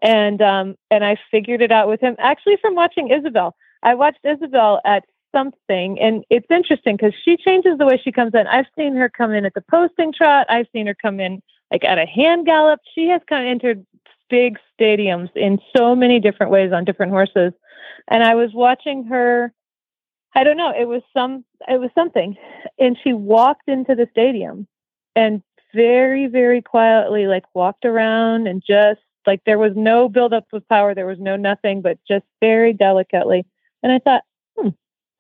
Speaker 8: and um and i figured it out with him actually from watching isabel I watched Isabel at something, and it's interesting because she changes the way she comes in. I've seen her come in at the posting trot. I've seen her come in like at a hand gallop. She has kind of entered big stadiums in so many different ways on different horses. And I was watching her. I don't know. It was some. It was something, and she walked into the stadium, and very, very quietly, like walked around and just like there was no buildup of power. There was no nothing, but just very delicately and I thought, hmm,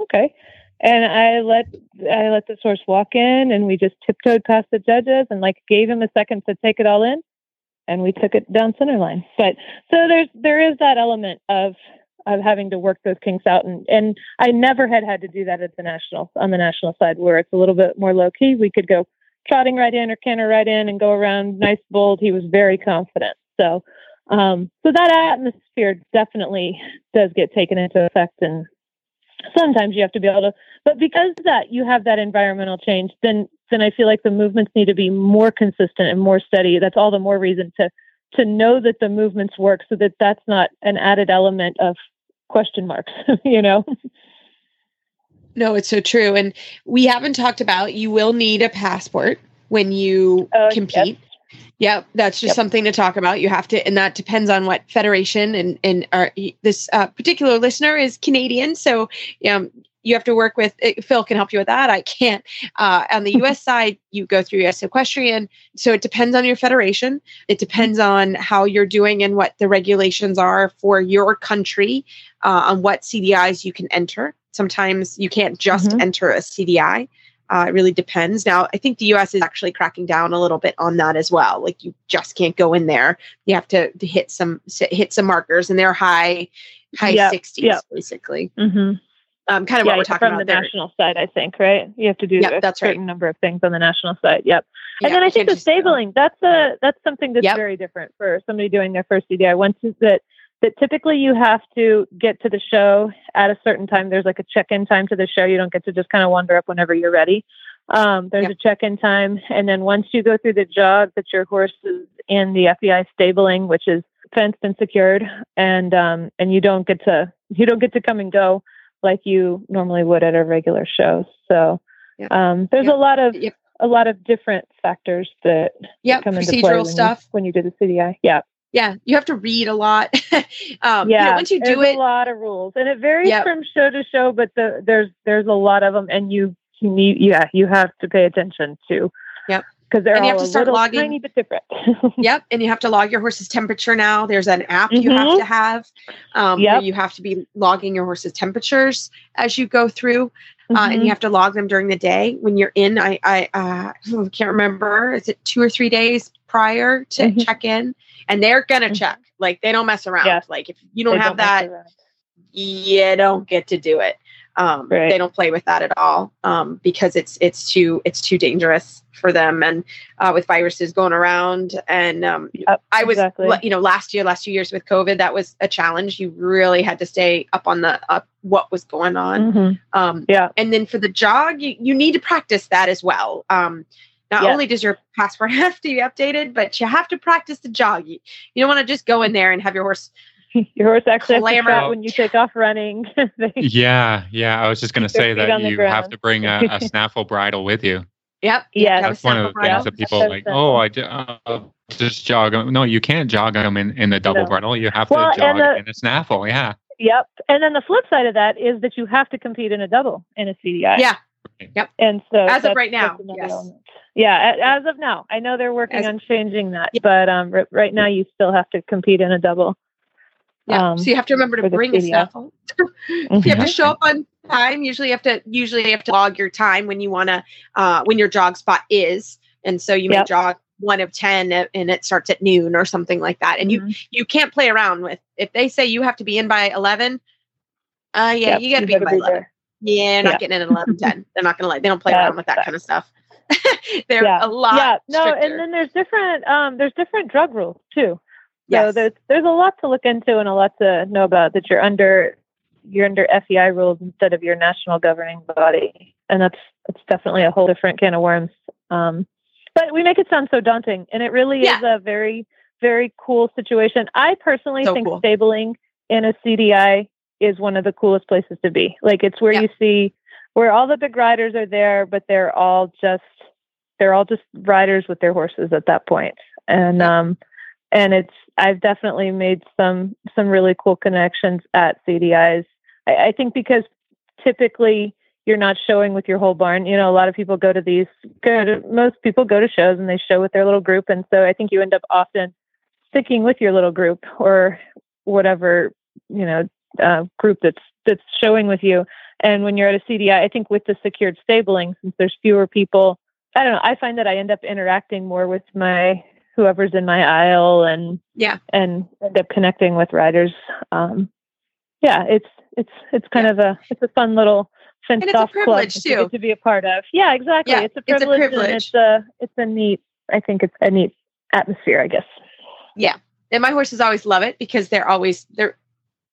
Speaker 8: okay. And I let I let the source walk in, and we just tiptoed past the judges, and like gave him a second to take it all in, and we took it down center line. But so there's there is that element of of having to work those kinks out, and and I never had had to do that at the national on the national side where it's a little bit more low key. We could go trotting right in or canter right in and go around nice bold. He was very confident. So um, so that atmosphere definitely does get taken into effect, and sometimes you have to be able to. But because of that you have that environmental change, then then I feel like the movements need to be more consistent and more steady. That's all the more reason to to know that the movements work, so that that's not an added element of question marks. you know.
Speaker 3: No, it's so true. And we haven't talked about you will need a passport when you
Speaker 8: Oh,
Speaker 3: compete. Yep, that's just
Speaker 8: Yep.
Speaker 3: something to talk about. You have to, and that depends on what federation and and our, this uh, particular listener is Canadian, so um, you have to work with. uh, Phil can help you with that. I can't. Uh, on the U.S. side, you go through U.S. Equestrian, so it depends on your federation. It depends on how you're doing and what the regulations are for your country uh, on what CDIs you can enter. Sometimes you can't just
Speaker 8: Mhm.
Speaker 3: enter a CDI. Uh, it really depends. Now, I think the U.S. is actually cracking down a little bit on that as well. Like you just can't go in there. You have to, to hit some hit some markers, and they're high high sixties
Speaker 8: yep.
Speaker 3: basically.
Speaker 8: Mm-hmm.
Speaker 3: Um, kind of
Speaker 8: yeah,
Speaker 3: what we're talking
Speaker 8: from
Speaker 3: about
Speaker 8: the
Speaker 3: there.
Speaker 8: national side, I think, right? You have to do
Speaker 3: Yep,
Speaker 8: a
Speaker 3: that's right.
Speaker 8: certain number of things on the national side. Yep.
Speaker 3: Yeah,
Speaker 8: and then I think the stabling, that's a that's something that's
Speaker 3: Yep.
Speaker 8: very different for somebody doing their first CDI. Once is that that typically you have to get to the show at a certain time. There's like a check-in time to the show. You don't get to just kind of wander up whenever you're ready. Um, there's
Speaker 3: Yep.
Speaker 8: a check-in time, and then once you go through the jog, that your horse is in the FEI stabling, which is fenced and secured, and um, and you don't get to you don't get to come and go like you normally would at a regular show. So
Speaker 3: Yep.
Speaker 8: um, there's
Speaker 3: Yep.
Speaker 8: a lot of a lot of different factors that
Speaker 3: Yep,
Speaker 8: come into
Speaker 3: procedural
Speaker 8: play when
Speaker 3: stuff.
Speaker 8: you, when you do the CDI. Yeah,
Speaker 3: Yeah, you have to read a lot. um, you know,
Speaker 8: yeah.
Speaker 3: once you do it,
Speaker 8: a lot of rules, and it varies
Speaker 3: Yep.
Speaker 8: from show to show. But the, there's there's a lot of them, and you you need yeah you have to pay attention to.
Speaker 3: Yep.
Speaker 8: Because they're
Speaker 3: And you
Speaker 8: all
Speaker 3: have to
Speaker 8: a
Speaker 3: start
Speaker 8: little
Speaker 3: logging-
Speaker 8: tiny bit different.
Speaker 3: Yep, and you have to log your horse's temperature now. There's an app you have
Speaker 8: Mhm.
Speaker 3: to have um, where
Speaker 8: Yep.
Speaker 3: you have to be logging your horse's temperatures as you go through, uh, and you have to log them during the day when you're in. I I uh, can't remember. Is it two or three days prior to
Speaker 8: Mhm.
Speaker 3: check in? And they're gonna
Speaker 8: Mhm.
Speaker 3: check. Like they don't mess around.
Speaker 8: Yes.
Speaker 3: Like if you don't
Speaker 8: They
Speaker 3: have
Speaker 8: mess
Speaker 3: that, you don't get to do it. Um,
Speaker 8: Right.
Speaker 3: They don't play with that at all um, because it's it's too it's too dangerous for them and uh, with viruses going around and um,
Speaker 8: Yep,
Speaker 3: I was
Speaker 8: exactly.
Speaker 3: you know last year last two years with COVID that was a challenge. You really had to stay up on the up what was going on.
Speaker 8: Mhm.
Speaker 3: Um,
Speaker 8: Yeah.
Speaker 3: and then for the jog, you, you need to practice that as well. Not
Speaker 8: Yeah.
Speaker 3: only does your passport have to be updated, but you have to practice the jog. You, you don't want to just go in there and have your horse.
Speaker 8: Your horse actually has to
Speaker 3: Clamor.
Speaker 8: trot when you take off running. They-
Speaker 2: Yeah, yeah. I was just going to say that
Speaker 8: on the
Speaker 2: you have to bring a, a snaffle bridle with you.
Speaker 3: Yep.
Speaker 8: Yes.
Speaker 3: have a
Speaker 2: That's one of the
Speaker 3: sample
Speaker 2: things
Speaker 3: bridle.
Speaker 2: that people
Speaker 8: That's
Speaker 2: like.
Speaker 8: so
Speaker 2: Oh, I ju- uh, just jog. 'em." No, you can't jog them in, in the double
Speaker 8: No.
Speaker 2: bridle. You have
Speaker 8: Well,
Speaker 2: to jog
Speaker 8: and the-
Speaker 2: in a snaffle. Yeah.
Speaker 8: Yep. And then the flip side of that is that you have to compete in a double in a CDI.
Speaker 3: Yeah. Yep.
Speaker 8: And so
Speaker 3: As of right now, yes.
Speaker 8: element. Yeah, as of now. I know they're working
Speaker 3: As-
Speaker 8: on changing that,
Speaker 3: Yeah.
Speaker 8: but um, r- right now you still have to compete in a double.
Speaker 3: Yeah.
Speaker 8: Um,
Speaker 3: so you have to remember to bring
Speaker 8: CDI.
Speaker 3: snaffle. You have to show up on time. Usually, you have to usually you have to log your time when you want to uh, when your jog spot is, and so you may
Speaker 8: Yep.
Speaker 3: jog one of ten, and it starts at noon or something like that. And you
Speaker 8: Mhm.
Speaker 3: you can't play around with if they say you have to be in by eleven. Uh, yeah,
Speaker 8: Yep,
Speaker 3: you got to be by eleven.
Speaker 8: there.
Speaker 3: Yeah, not
Speaker 8: Yeah.
Speaker 3: getting in at eleven ten. They're not gonna let. They don't play around with that kind of stuff. They're
Speaker 8: Yeah.
Speaker 3: a lot.
Speaker 8: yeah, no,
Speaker 3: stricter.
Speaker 8: and then there's different um, there's different drug rules too. So there's there's a lot to look into and a lot to know about that you're under you're under FEI rules instead of your national governing body, and that's it's definitely a whole different can of worms. Um, but we make it sound so daunting, and it really is a very very cool situation. I personally
Speaker 3: So
Speaker 8: think
Speaker 3: cool.
Speaker 8: stabling in a CDI is one of the coolest places to be. Like it's where
Speaker 3: Yeah.
Speaker 8: you see where all the big riders are there, but they're all just they're all just riders with their horses at that point. And um and it's I've definitely made some some really cool connections at CDIs. I, I think because typically you're not showing with your whole barn. You know, a lot of people go to these go to most people go to shows and they show with their little group. And so I think you end up often sticking with your little group or whatever, you know, uh, group that's that's showing with you. And when you're at a CDI, I think with the secured stabling, since there's fewer people, I don't know. I find that I end up interacting more with my whoever's in my aisle and
Speaker 3: Yeah.
Speaker 8: and end up connecting with riders. Um, yeah, it's it's it's kind of a it's a fun little fenced off club
Speaker 3: privilege, too.
Speaker 8: to be a part of. Yeah, exactly.
Speaker 3: Yeah,
Speaker 8: it's a
Speaker 3: it's a
Speaker 8: privilege, and it's a it's a neat. I think it's a neat atmosphere. I guess.
Speaker 3: Yeah, and my horses always love it because they're always they're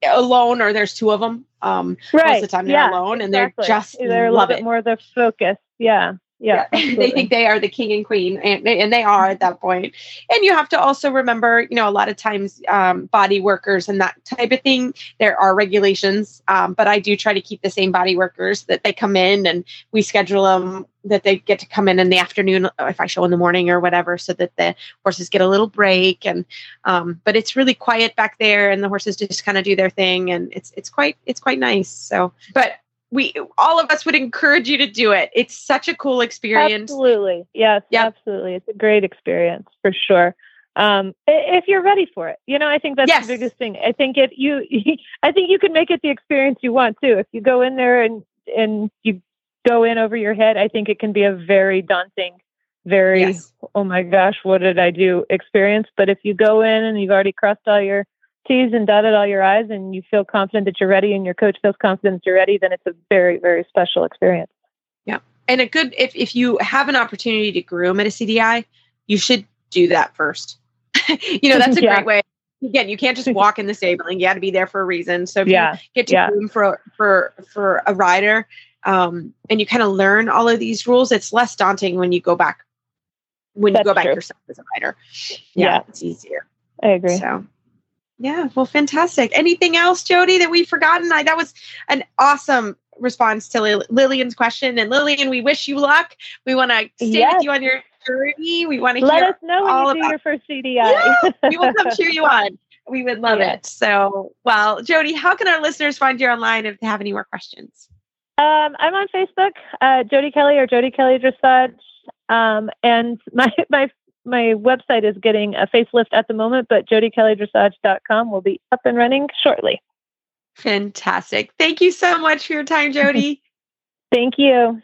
Speaker 3: alone or there's two of them. Um,
Speaker 8: Right.
Speaker 3: most of the time they're
Speaker 8: yeah,
Speaker 3: alone and
Speaker 8: exactly.
Speaker 3: they're just
Speaker 8: they're a little
Speaker 3: it.
Speaker 8: bit more the focus. Yeah. Yeah.
Speaker 3: they think they are the king and queen and they, and they are at that point. point and you have to also remember you know a lot of times um, body workers and that type of thing there are regulations um, but i do try to keep the same body workers that they come in and we schedule them that they get to come in in the afternoon if i show in the morning or whatever so that the horses get a little break and um, but it's really quiet back there and the horses just kind of do their thing and it's it's quite it's quite nice so but we all of us would encourage you to do it it's such a cool experience
Speaker 8: Absolutely. Yes,
Speaker 3: Yep.
Speaker 8: absolutely. It's a great experience for sure. Um, if you're ready for it, you know, I think that's
Speaker 3: Yes.
Speaker 8: the biggest thing. I think it, you, I think you can make it the experience you want too. If you go in there and, and you go in over your head, I think it can be a very daunting, very,
Speaker 3: Yes.
Speaker 8: oh my gosh, what did I do experience. But if you go in and you've already crossed all your T's and dotted all your I's and you feel confident that you're ready and your coach feels confident that you're ready, then it's a very, very special experience. Yeah.
Speaker 3: And a good if, if you have an opportunity to groom at a cdi you should do that first you know that's a
Speaker 8: Yeah.
Speaker 3: great way again you can't just walk in the stabling you got to be there for a reason so if you
Speaker 8: Yeah.
Speaker 3: get to
Speaker 8: yeah.
Speaker 3: groom for for for a rider um, and you kind of learn all of these rules it's less daunting when you go back when you
Speaker 8: That's
Speaker 3: go back
Speaker 8: true.
Speaker 3: yourself as a rider yeah,
Speaker 8: Yeah.
Speaker 3: it's easier
Speaker 8: I agree.
Speaker 3: so yeah well fantastic. Anything else jody that we've forgotten? I, that was an awesome response to Lil- lillian's question and lillian we wish you luck. We want to stay
Speaker 8: Yes.
Speaker 3: with you on your journey. We want to
Speaker 8: Let
Speaker 3: hear
Speaker 8: us know when
Speaker 3: all
Speaker 8: you do
Speaker 3: about-
Speaker 8: your first CDI.
Speaker 3: Yeah, we will come cheer you on. We would love
Speaker 8: Yeah.
Speaker 3: it. So well jody how can our listeners find you online if they have any more questions?
Speaker 8: Um, I'm on Facebook, uh, Jody Kelly or Jody Kelly Dressage, um, and my my my website is getting a facelift at the moment, but jodykellydressage.com will be up and running shortly.
Speaker 3: fantastic thank you so much for your time jody
Speaker 8: Thank you.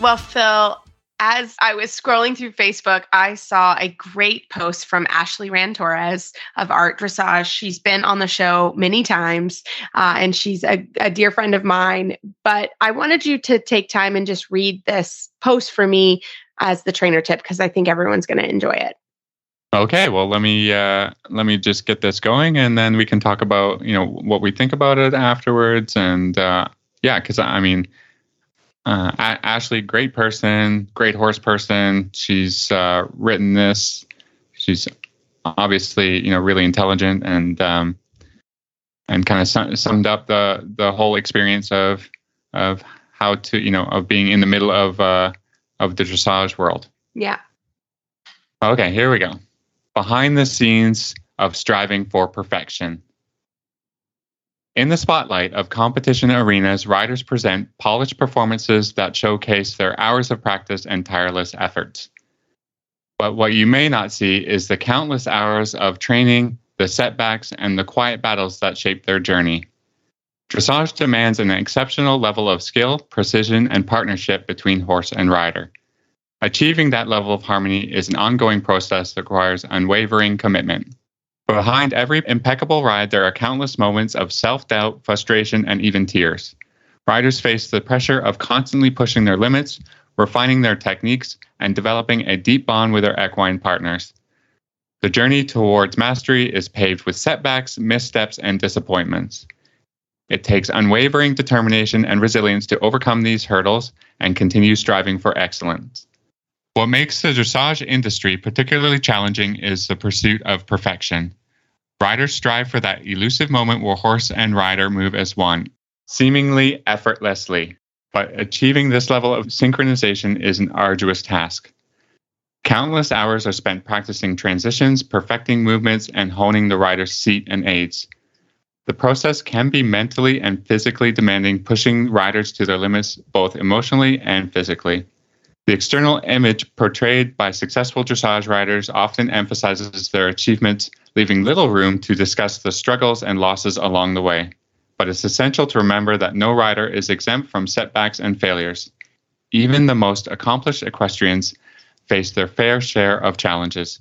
Speaker 3: Well, Phil, as I was scrolling through Facebook, I saw a great post from Ashley Rand Torres of Art Dressage. She's been on the show many times uh, and she's a, a dear friend of mine. But I wanted you to take time and just read this post for me as the trainer tip because I think everyone's going to enjoy it.
Speaker 2: Okay, well let me uh, let me just get this going, and then we can talk about you know what we think about it afterwards, and uh, yeah, because I mean, uh, Ashley, great person, great horse person. She's uh, written this. She's obviously, you know, really intelligent and um, and kind of summed up the the whole experience of of how to, you know, of being in the middle of uh, of the dressage world.
Speaker 3: Yeah.
Speaker 2: Okay, here we go. Behind the scenes of striving for perfection. In the spotlight of competition arenas, riders present polished performances that showcase their hours of practice and tireless efforts. But what you may not see is the countless hours of training, the setbacks, and the quiet battles that shape their journey. Dressage demands an exceptional level of skill, precision, and partnership between horse and rider. Achieving that level of harmony is an ongoing process that requires unwavering commitment. Behind every impeccable ride, there are countless moments of self doubt, frustration, and even tears. Riders face the pressure of constantly pushing their limits, refining their techniques, and developing a deep bond with their equine partners. The journey towards mastery is paved with setbacks, missteps, and disappointments. It takes unwavering determination and resilience to overcome these hurdles and continue striving for excellence. What makes the dressage industry particularly challenging is the pursuit of perfection. Riders strive for that elusive moment where horse and rider move as one, seemingly effortlessly. But achieving this level of synchronization is an arduous task. Countless hours are spent practicing transitions, perfecting movements, and honing the rider's seat and aids. The process can be mentally and physically demanding, pushing riders to their limits both emotionally and physically. The external image portrayed by successful dressage riders often emphasizes their achievements, leaving little room to discuss the struggles and losses along the way. But it's essential to remember that no rider is exempt from setbacks and failures. Even the most accomplished equestrians face their fair share of challenges.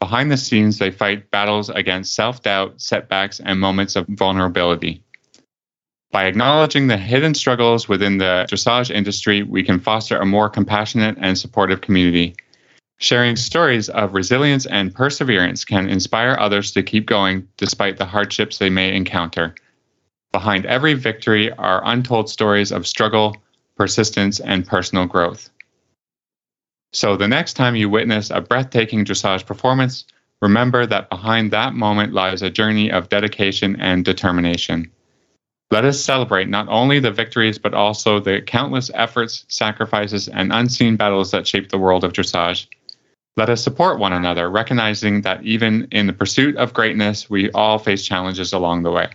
Speaker 2: Behind the scenes, they fight battles against self doubt, setbacks, and moments of vulnerability. By acknowledging the hidden struggles within the dressage industry, we can foster a more compassionate and supportive community. Sharing stories of resilience and perseverance can inspire others to keep going despite the hardships they may encounter. Behind every victory are untold stories of struggle, persistence, and personal growth. So, the next time you witness a breathtaking dressage performance, remember that behind that moment lies a journey of dedication and determination. Let us celebrate not only the victories, but also the countless efforts, sacrifices, and unseen battles that shape the world of dressage. Let us support one another, recognizing that even in the pursuit of greatness, we all face challenges along the way.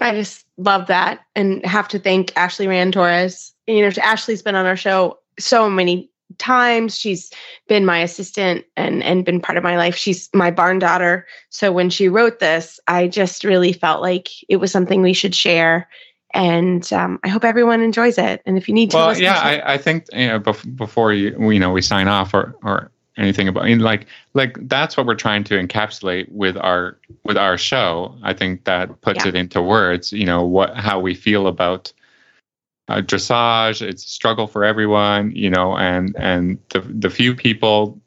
Speaker 3: I just love that and have to thank Ashley Rand Torres. You know, Ashley's been on our show so many times. She's been my assistant and and been part of my life. She's my barn daughter. So when she wrote this, I just really felt like it was something we should share. And um, I hope everyone enjoys it. And if you need to,
Speaker 2: well, yeah, to- I, I think you know bef- before you you know we sign off or or anything about I mean, like like that's what we're trying to encapsulate with our with our show. I think that puts yeah. it into words. You know what how we feel about uh, dressage. It's a struggle for everyone, you know, and and the the few people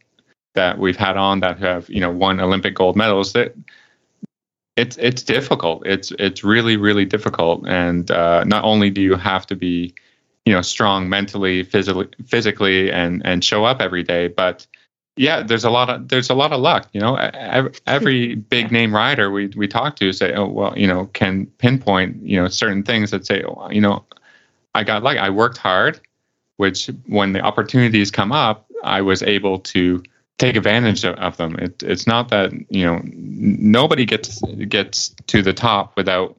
Speaker 2: that we've had on that have you know won Olympic gold medals that it's it's difficult. It's it's really really difficult, and uh, not only do you have to be you know strong mentally, physically, physically, and and show up every day, but yeah, there's a lot of there's a lot of luck. You know, every, every big name rider we we talk to say, oh well, you know, can pinpoint you know certain things that say, oh, you know, I got like I worked hard, which when the opportunities come up, I was able to take advantage of, of them. It, it's not that you know nobody gets gets to the top without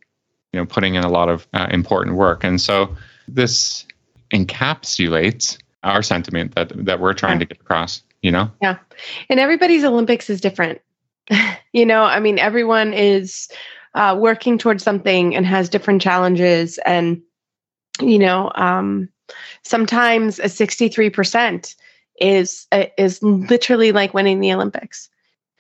Speaker 2: you know putting in a lot of uh, important work, and so this encapsulates our sentiment that that we're trying to get across. You know.
Speaker 3: Yeah, and everybody's Olympics is different. you know, I mean, everyone is uh, working towards something and has different challenges and you know, um, Sometimes a 63% is uh, is literally like winning the Olympics.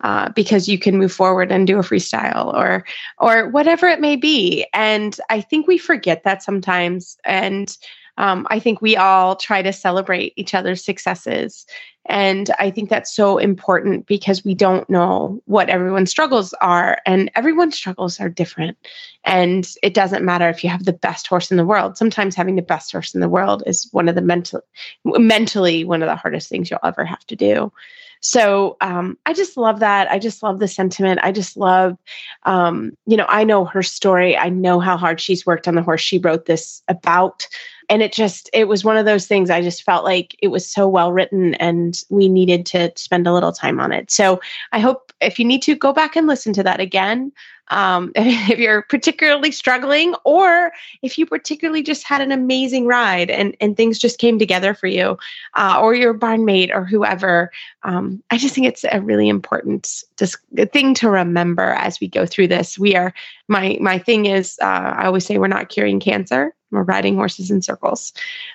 Speaker 3: Uh, because you can move forward and do a freestyle or or whatever it may be and i think we forget that sometimes and um, I think we all try to celebrate each other's successes. And I think that's so important because we don't know what everyone's struggles are, and everyone's struggles are different. And it doesn't matter if you have the best horse in the world. Sometimes having the best horse in the world is one of the mental, mentally one of the hardest things you'll ever have to do. So um, I just love that. I just love the sentiment. I just love, um, you know, I know her story. I know how hard she's worked on the horse she wrote this about and it just it was one of those things i just felt like it was so well written and we needed to spend a little time on it. So i hope if you need to go back and listen to that again um, if you're particularly struggling or if you particularly just had an amazing ride and, and things just came together for you uh, or your barn mate or whoever um, i just think it's a really important dis- thing to remember as we go through this. We are my my thing is uh, i always say we're not curing cancer we're riding horses in circles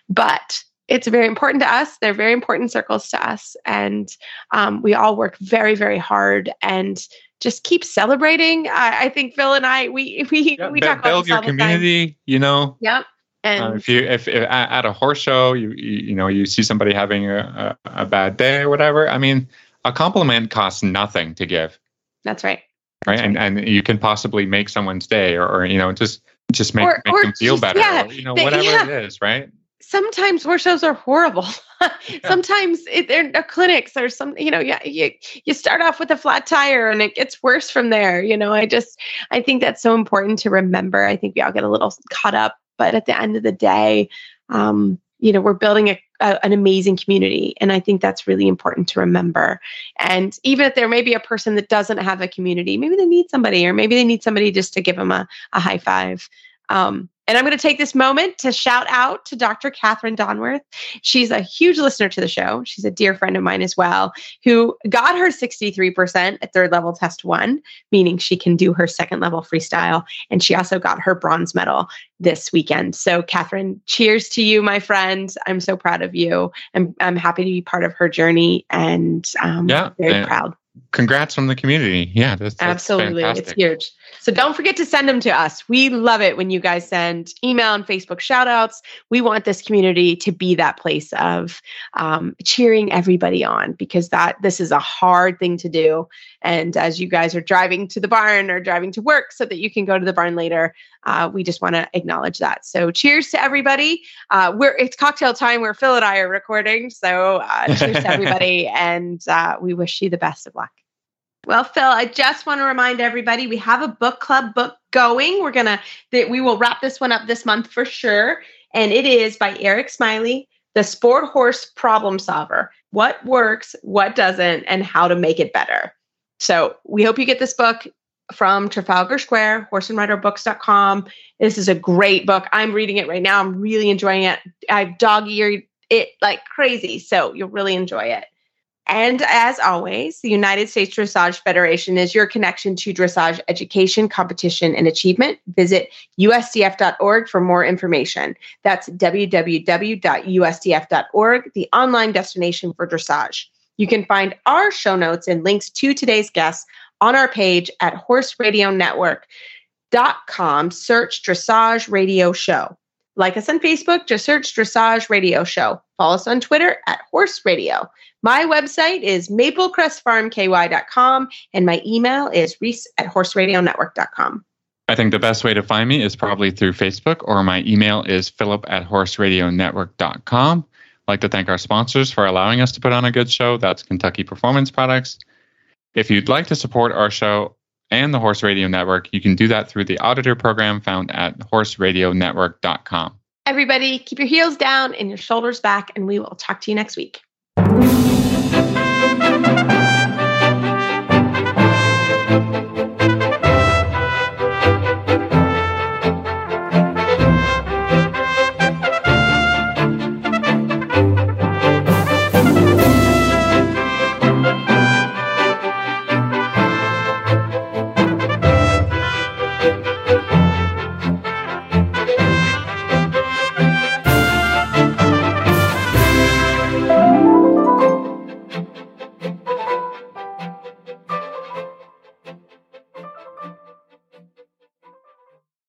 Speaker 3: but it's very important to us. They're very important circles to us. And um, we all work very, very hard. And just keep celebrating. I, I think Phil and I we we
Speaker 2: yeah,
Speaker 3: we
Speaker 2: build,
Speaker 3: talk
Speaker 2: build your community. You know.
Speaker 3: Yep. And
Speaker 2: uh, if you if, if, at a horse show you, you, you know you see somebody having a, a, a bad day or whatever, I mean a compliment costs nothing to give.
Speaker 3: That's right.
Speaker 2: Right? And and you can possibly make someone's day or, or you know just just make,
Speaker 3: or,
Speaker 2: make
Speaker 3: or
Speaker 2: them feel
Speaker 3: just,
Speaker 2: better
Speaker 3: yeah,
Speaker 2: or, you know whatever
Speaker 3: yeah.
Speaker 2: it is right
Speaker 3: sometimes horse shows are horrible. sometimes it, they're uh, clinics or some, you know, yeah, you, you start off with a flat tire and it gets worse from there. You know, I just, I think that's so important to remember. I think we all get a little caught up, but at the end of the day, um, you know, we're building a, a, an amazing community. And I think that's really important to remember. And even if there may be a person that doesn't have a community, maybe they need somebody, or maybe they need somebody just to give them a, a high five. Um, and I'm going to take this moment to shout out to Dr. Catherine Donworth. She's a huge listener to the show. She's a dear friend of mine as well, who got her 63% at third level test one, meaning she can do her second level freestyle. And she also got her bronze medal this weekend. So, Catherine, cheers to you, my friend. I'm so proud of you. I'm, I'm happy to be part of her journey and um,
Speaker 2: yeah,
Speaker 3: very
Speaker 2: and
Speaker 3: proud.
Speaker 2: Congrats from the community. Yeah, that's, that's
Speaker 3: Absolutely.
Speaker 2: fantastic.
Speaker 3: It's huge. So don't forget to send them to us. We love it when you guys send email and Facebook shout outs. We want this community to be that place of um, cheering everybody on because that this is a hard thing to do. And as you guys are driving to the barn or driving to work so that you can go to the barn later, uh, we just want to acknowledge that. So cheers to everybody. Uh, we're it's cocktail time where Phil and I are recording. So uh, cheers to everybody, and uh, we wish you the best of luck. Well, Phil, I just want to remind everybody we have a book club book going. We're gonna that we will wrap this one up this month for sure, and it is by Eric Smiley, the Sport Horse Problem Solver: What works, what doesn't, and how to make it better. So we hope you get this book from Trafalgar Square, horseandriderbooks.com. This is a great book. I'm reading it right now. I'm really enjoying it. I've dog eared it like crazy, so you'll really enjoy it. And as always, the United States Dressage Federation is your connection to dressage education, competition, and achievement. Visit usdf.org for more information. That's www.usdf.org, the online destination for dressage. You can find our show notes and links to today's guests on our page at horseradionetwork.com. Search Dressage Radio Show. Like us on Facebook, just search Dressage Radio Show. Follow us on Twitter at Horse Radio. My website is maplecrestfarmky.com and my email is reese at horseradionetwork.com.
Speaker 2: I think the best way to find me is probably through Facebook or my email is philip at horseradionetwork.com. Like to thank our sponsors for allowing us to put on a good show. That's Kentucky Performance Products. If you'd like to support our show and the Horse Radio Network, you can do that through the auditor program found at horseradionetwork.com.
Speaker 3: Everybody, keep your heels down and your shoulders back, and we will talk to you next week.